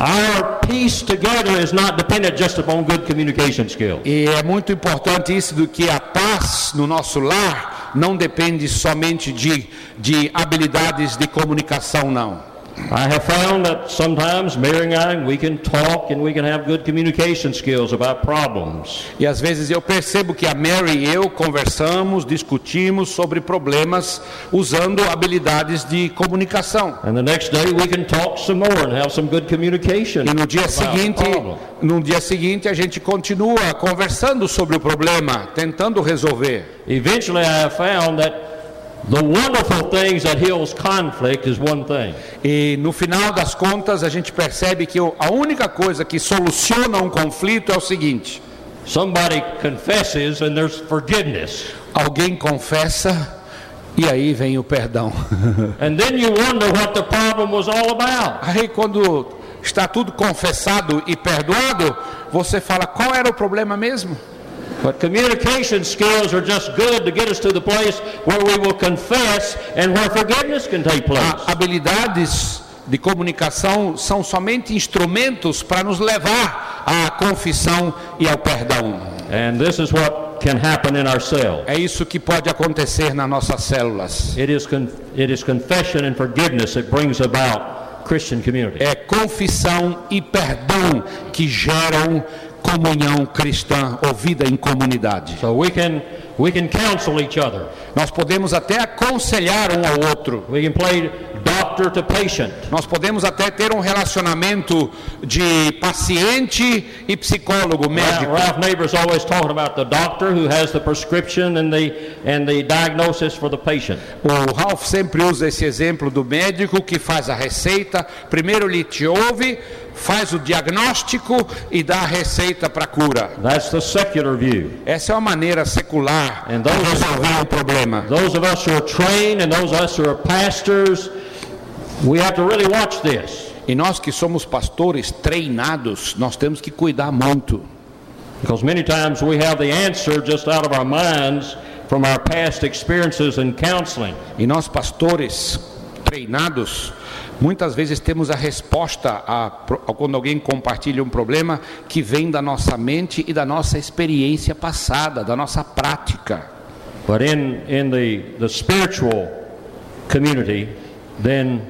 S2: our peace together is not dependent just upon good communication skills.
S1: E é muito importante isso do que a paz no nosso lar não depende somente de, de habilidades de comunicação, não.
S2: I have found that sometimes Mary and I, we can talk and we can have good communication skills about problems.
S1: E às vezes eu percebo que a Mary e eu conversamos, discutimos sobre problemas usando habilidades de comunicação.
S2: And the next day we can talk some more and have some good communication.
S1: E no dia seguinte, no dia seguinte a gente continua conversando sobre o problema, tentando resolver.
S2: Eventually I have found that
S1: E no final das contas a gente percebe que a única coisa que soluciona um conflito é o seguinte:
S2: Somebody confesses and there's forgiveness.
S1: alguém confessa e aí vem o perdão.
S2: And then you wonder what the problem was all about.
S1: Aí quando está tudo confessado e perdoado, você fala qual era o problema mesmo?
S2: But communication skills are just good to get us to the place where we will confess and where forgiveness can take place.
S1: Habilidades de comunicação são somente instrumentos para nos levar à confissão e ao perdão.
S2: And this is what can happen in our cell.
S1: É isso que pode acontecer nas nossas células.
S2: It is, con- it is confession and forgiveness that brings about Christian community.
S1: É confissão e perdão que geram comunhão cristã ou vida em comunidade.
S2: So we can, we can counsel each other.
S1: Nós podemos até aconselhar um ao outro.
S2: We can play doctor to patient.
S1: Nós podemos até ter um relacionamento de paciente e psicólogo, médico.
S2: Ralph Neighbor's always talking about the doctor who has the prescription and the and the diagnosis for the patient.
S1: O Ralph sempre usa esse exemplo do médico que faz a receita, primeiro ele te ouve, faz o diagnóstico e dá a receita para cura.
S2: That's the secular view.
S1: Essa é uma maneira secular
S2: And
S1: de
S2: those-
S1: resolver um problema.
S2: Those of us who are trained and those of us who are pastors, we have to really watch this
S1: E nós que somos pastores treinados, nós temos que cuidar muito.
S2: because many times we have the answer just out of our minds from our past experiences in counseling.
S1: E nós pastores treinados, muitas vezes temos a resposta a, a quando alguém compartilha um problema que vem da nossa mente e da nossa experiência passada, da nossa prática.
S2: But in, in the, the spiritual community, then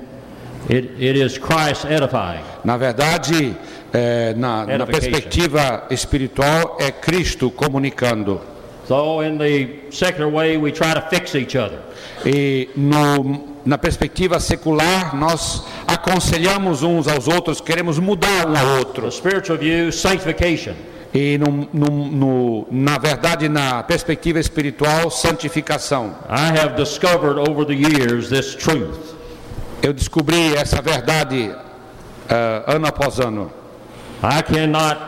S2: it, it is Christ edifying.
S1: Na verdade, é, na, na perspectiva espiritual, é Cristo comunicando.
S2: So in the secular way, we try to fix each other.
S1: E no, na perspectiva secular, nós aconselhamos uns aos outros, queremos mudar um ao outro.
S2: The spiritual view, sanctification.
S1: E no, no, na verdade, na perspectiva espiritual, santificação.
S2: I have discovered over the years this truth.
S1: Eu descobri essa verdade ah, ano após ano.
S2: I cannot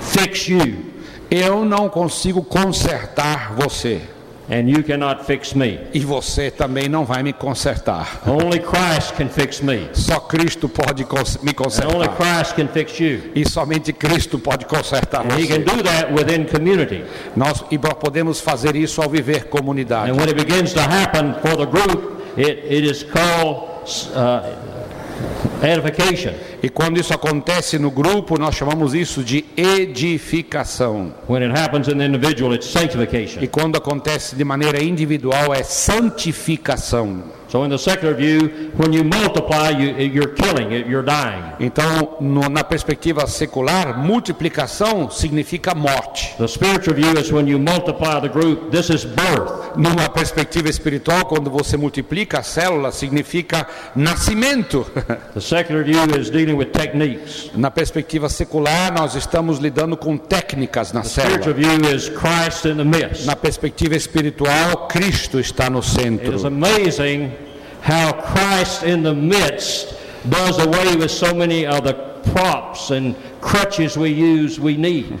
S2: fix you,
S1: Eu não consigo consertar você.
S2: and you cannot fix me.
S1: E você também não vai me consertar.
S2: Only Christ can fix me.
S1: Só Cristo pode me
S2: And only
S1: consertar.
S2: Christ can fix you.
S1: E somente Cristo pode consertar
S2: And He can
S1: você.
S2: do that within community.
S1: Nós e podemos fazer isso ao viver comunidade.
S2: And when it begins to happen for the group, it, it is called uh, edification.
S1: E quando isso acontece no grupo, nós chamamos isso de edificação.
S2: When it happens in the individual, it's sanctification.
S1: E quando acontece de maneira individual, é santificação.
S2: So in the secular view, when you multiply, you, you're killing, you're dying.
S1: Então, no- na perspectiva secular, multiplicação significa morte.
S2: The spiritual view is when you multiply the group, this is birth.
S1: Numa perspectiva espiritual, quando você multiplica a célula, significa nascimento.
S2: The secular view is dealing with techniques.
S1: Na perspectiva secular, nós estamos lidando com técnicas na célula.
S2: is the midst.
S1: Na perspectiva espiritual, Cristo está no
S2: It is
S1: centro.
S2: amazing how Christ in the midst does away with so many of the props and crutches we use we need.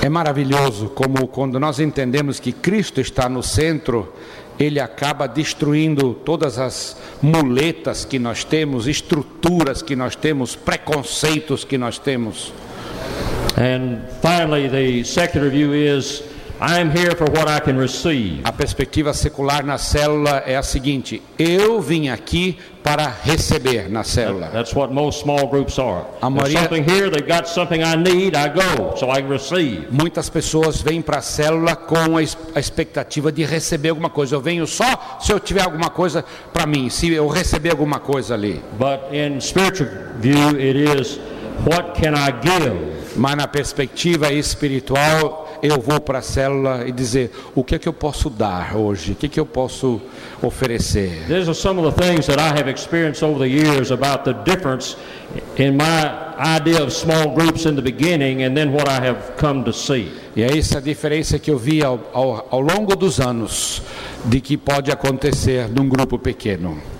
S1: É maravilhoso como quando nós entendemos que Cristo está no centro, ele acaba destruindo todas as muletas que nós temos, estruturas que nós temos, preconceitos que nós temos.
S2: And finally, the secular view is I am here for what I can receive.
S1: A perspectiva secular na célula é a seguinte: eu vim aqui para receber na célula.
S2: That's what most small groups are.
S1: A maioria-
S2: something here, they've got something I need, I go, so I can receive.
S1: Muitas pessoas vêm para a célula com a expectativa de receber alguma coisa. Eu venho só se eu tiver alguma coisa para mim, se eu receber alguma coisa ali.
S2: But in spiritual view, it is what can I give?
S1: Mas na perspectiva espiritual, eu vou para a célula e dizer o que é que eu posso dar hoje, o que é que eu posso oferecer.
S2: These are some of the things that I have experienced over the years about the difference in my idea of small groups in the beginning and then what I have come to see.
S1: E é essa a diferença que eu vi ao, ao, ao longo dos anos de que pode acontecer num grupo pequeno.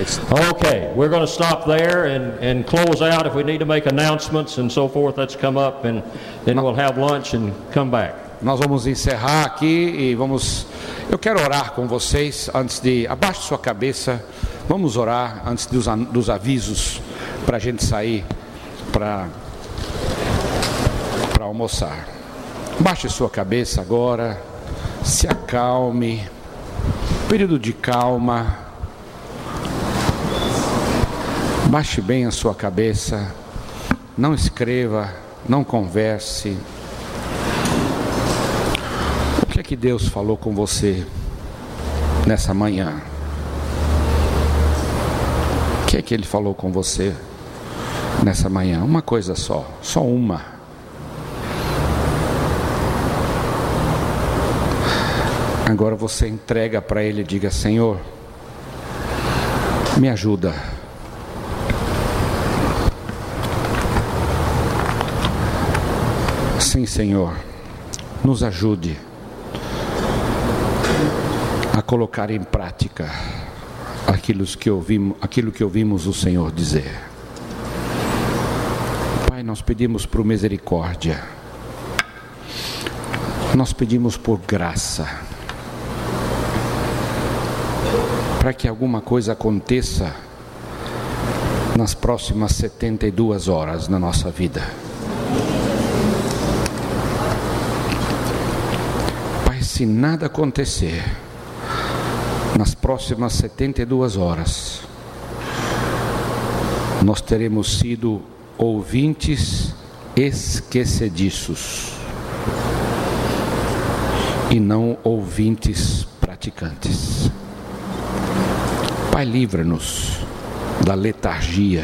S2: Okay, we're going to stop there and, and close out. If we need to make announcements and so forth, come up and then we'll have lunch and come back.
S1: Nós vamos encerrar aqui e vamos. Eu quero orar com vocês antes de. Abaixe sua cabeça. Vamos orar antes dos, dos avisos para a gente sair para almoçar. Baixe sua cabeça agora. Se acalme. Período de calma. Baixe bem a sua cabeça. Não escreva. Não converse. O que é que Deus falou com você nessa manhã? O que é que Ele falou com você nessa manhã? Uma coisa só, só uma. Agora você entrega para Ele e diga: Senhor, Me ajuda. Sim, Senhor, nos ajude a colocar em prática aquilo que ouvimos, aquilo que ouvimos o Senhor dizer. Pai, nós pedimos por misericórdia. Nós pedimos por graça. Para que alguma coisa aconteça nas próximas 72 horas na nossa vida. Pai, se nada acontecer nas próximas 72 horas, nós teremos sido ouvintes esquecediços e não ouvintes praticantes. Pai, livra-nos da letargia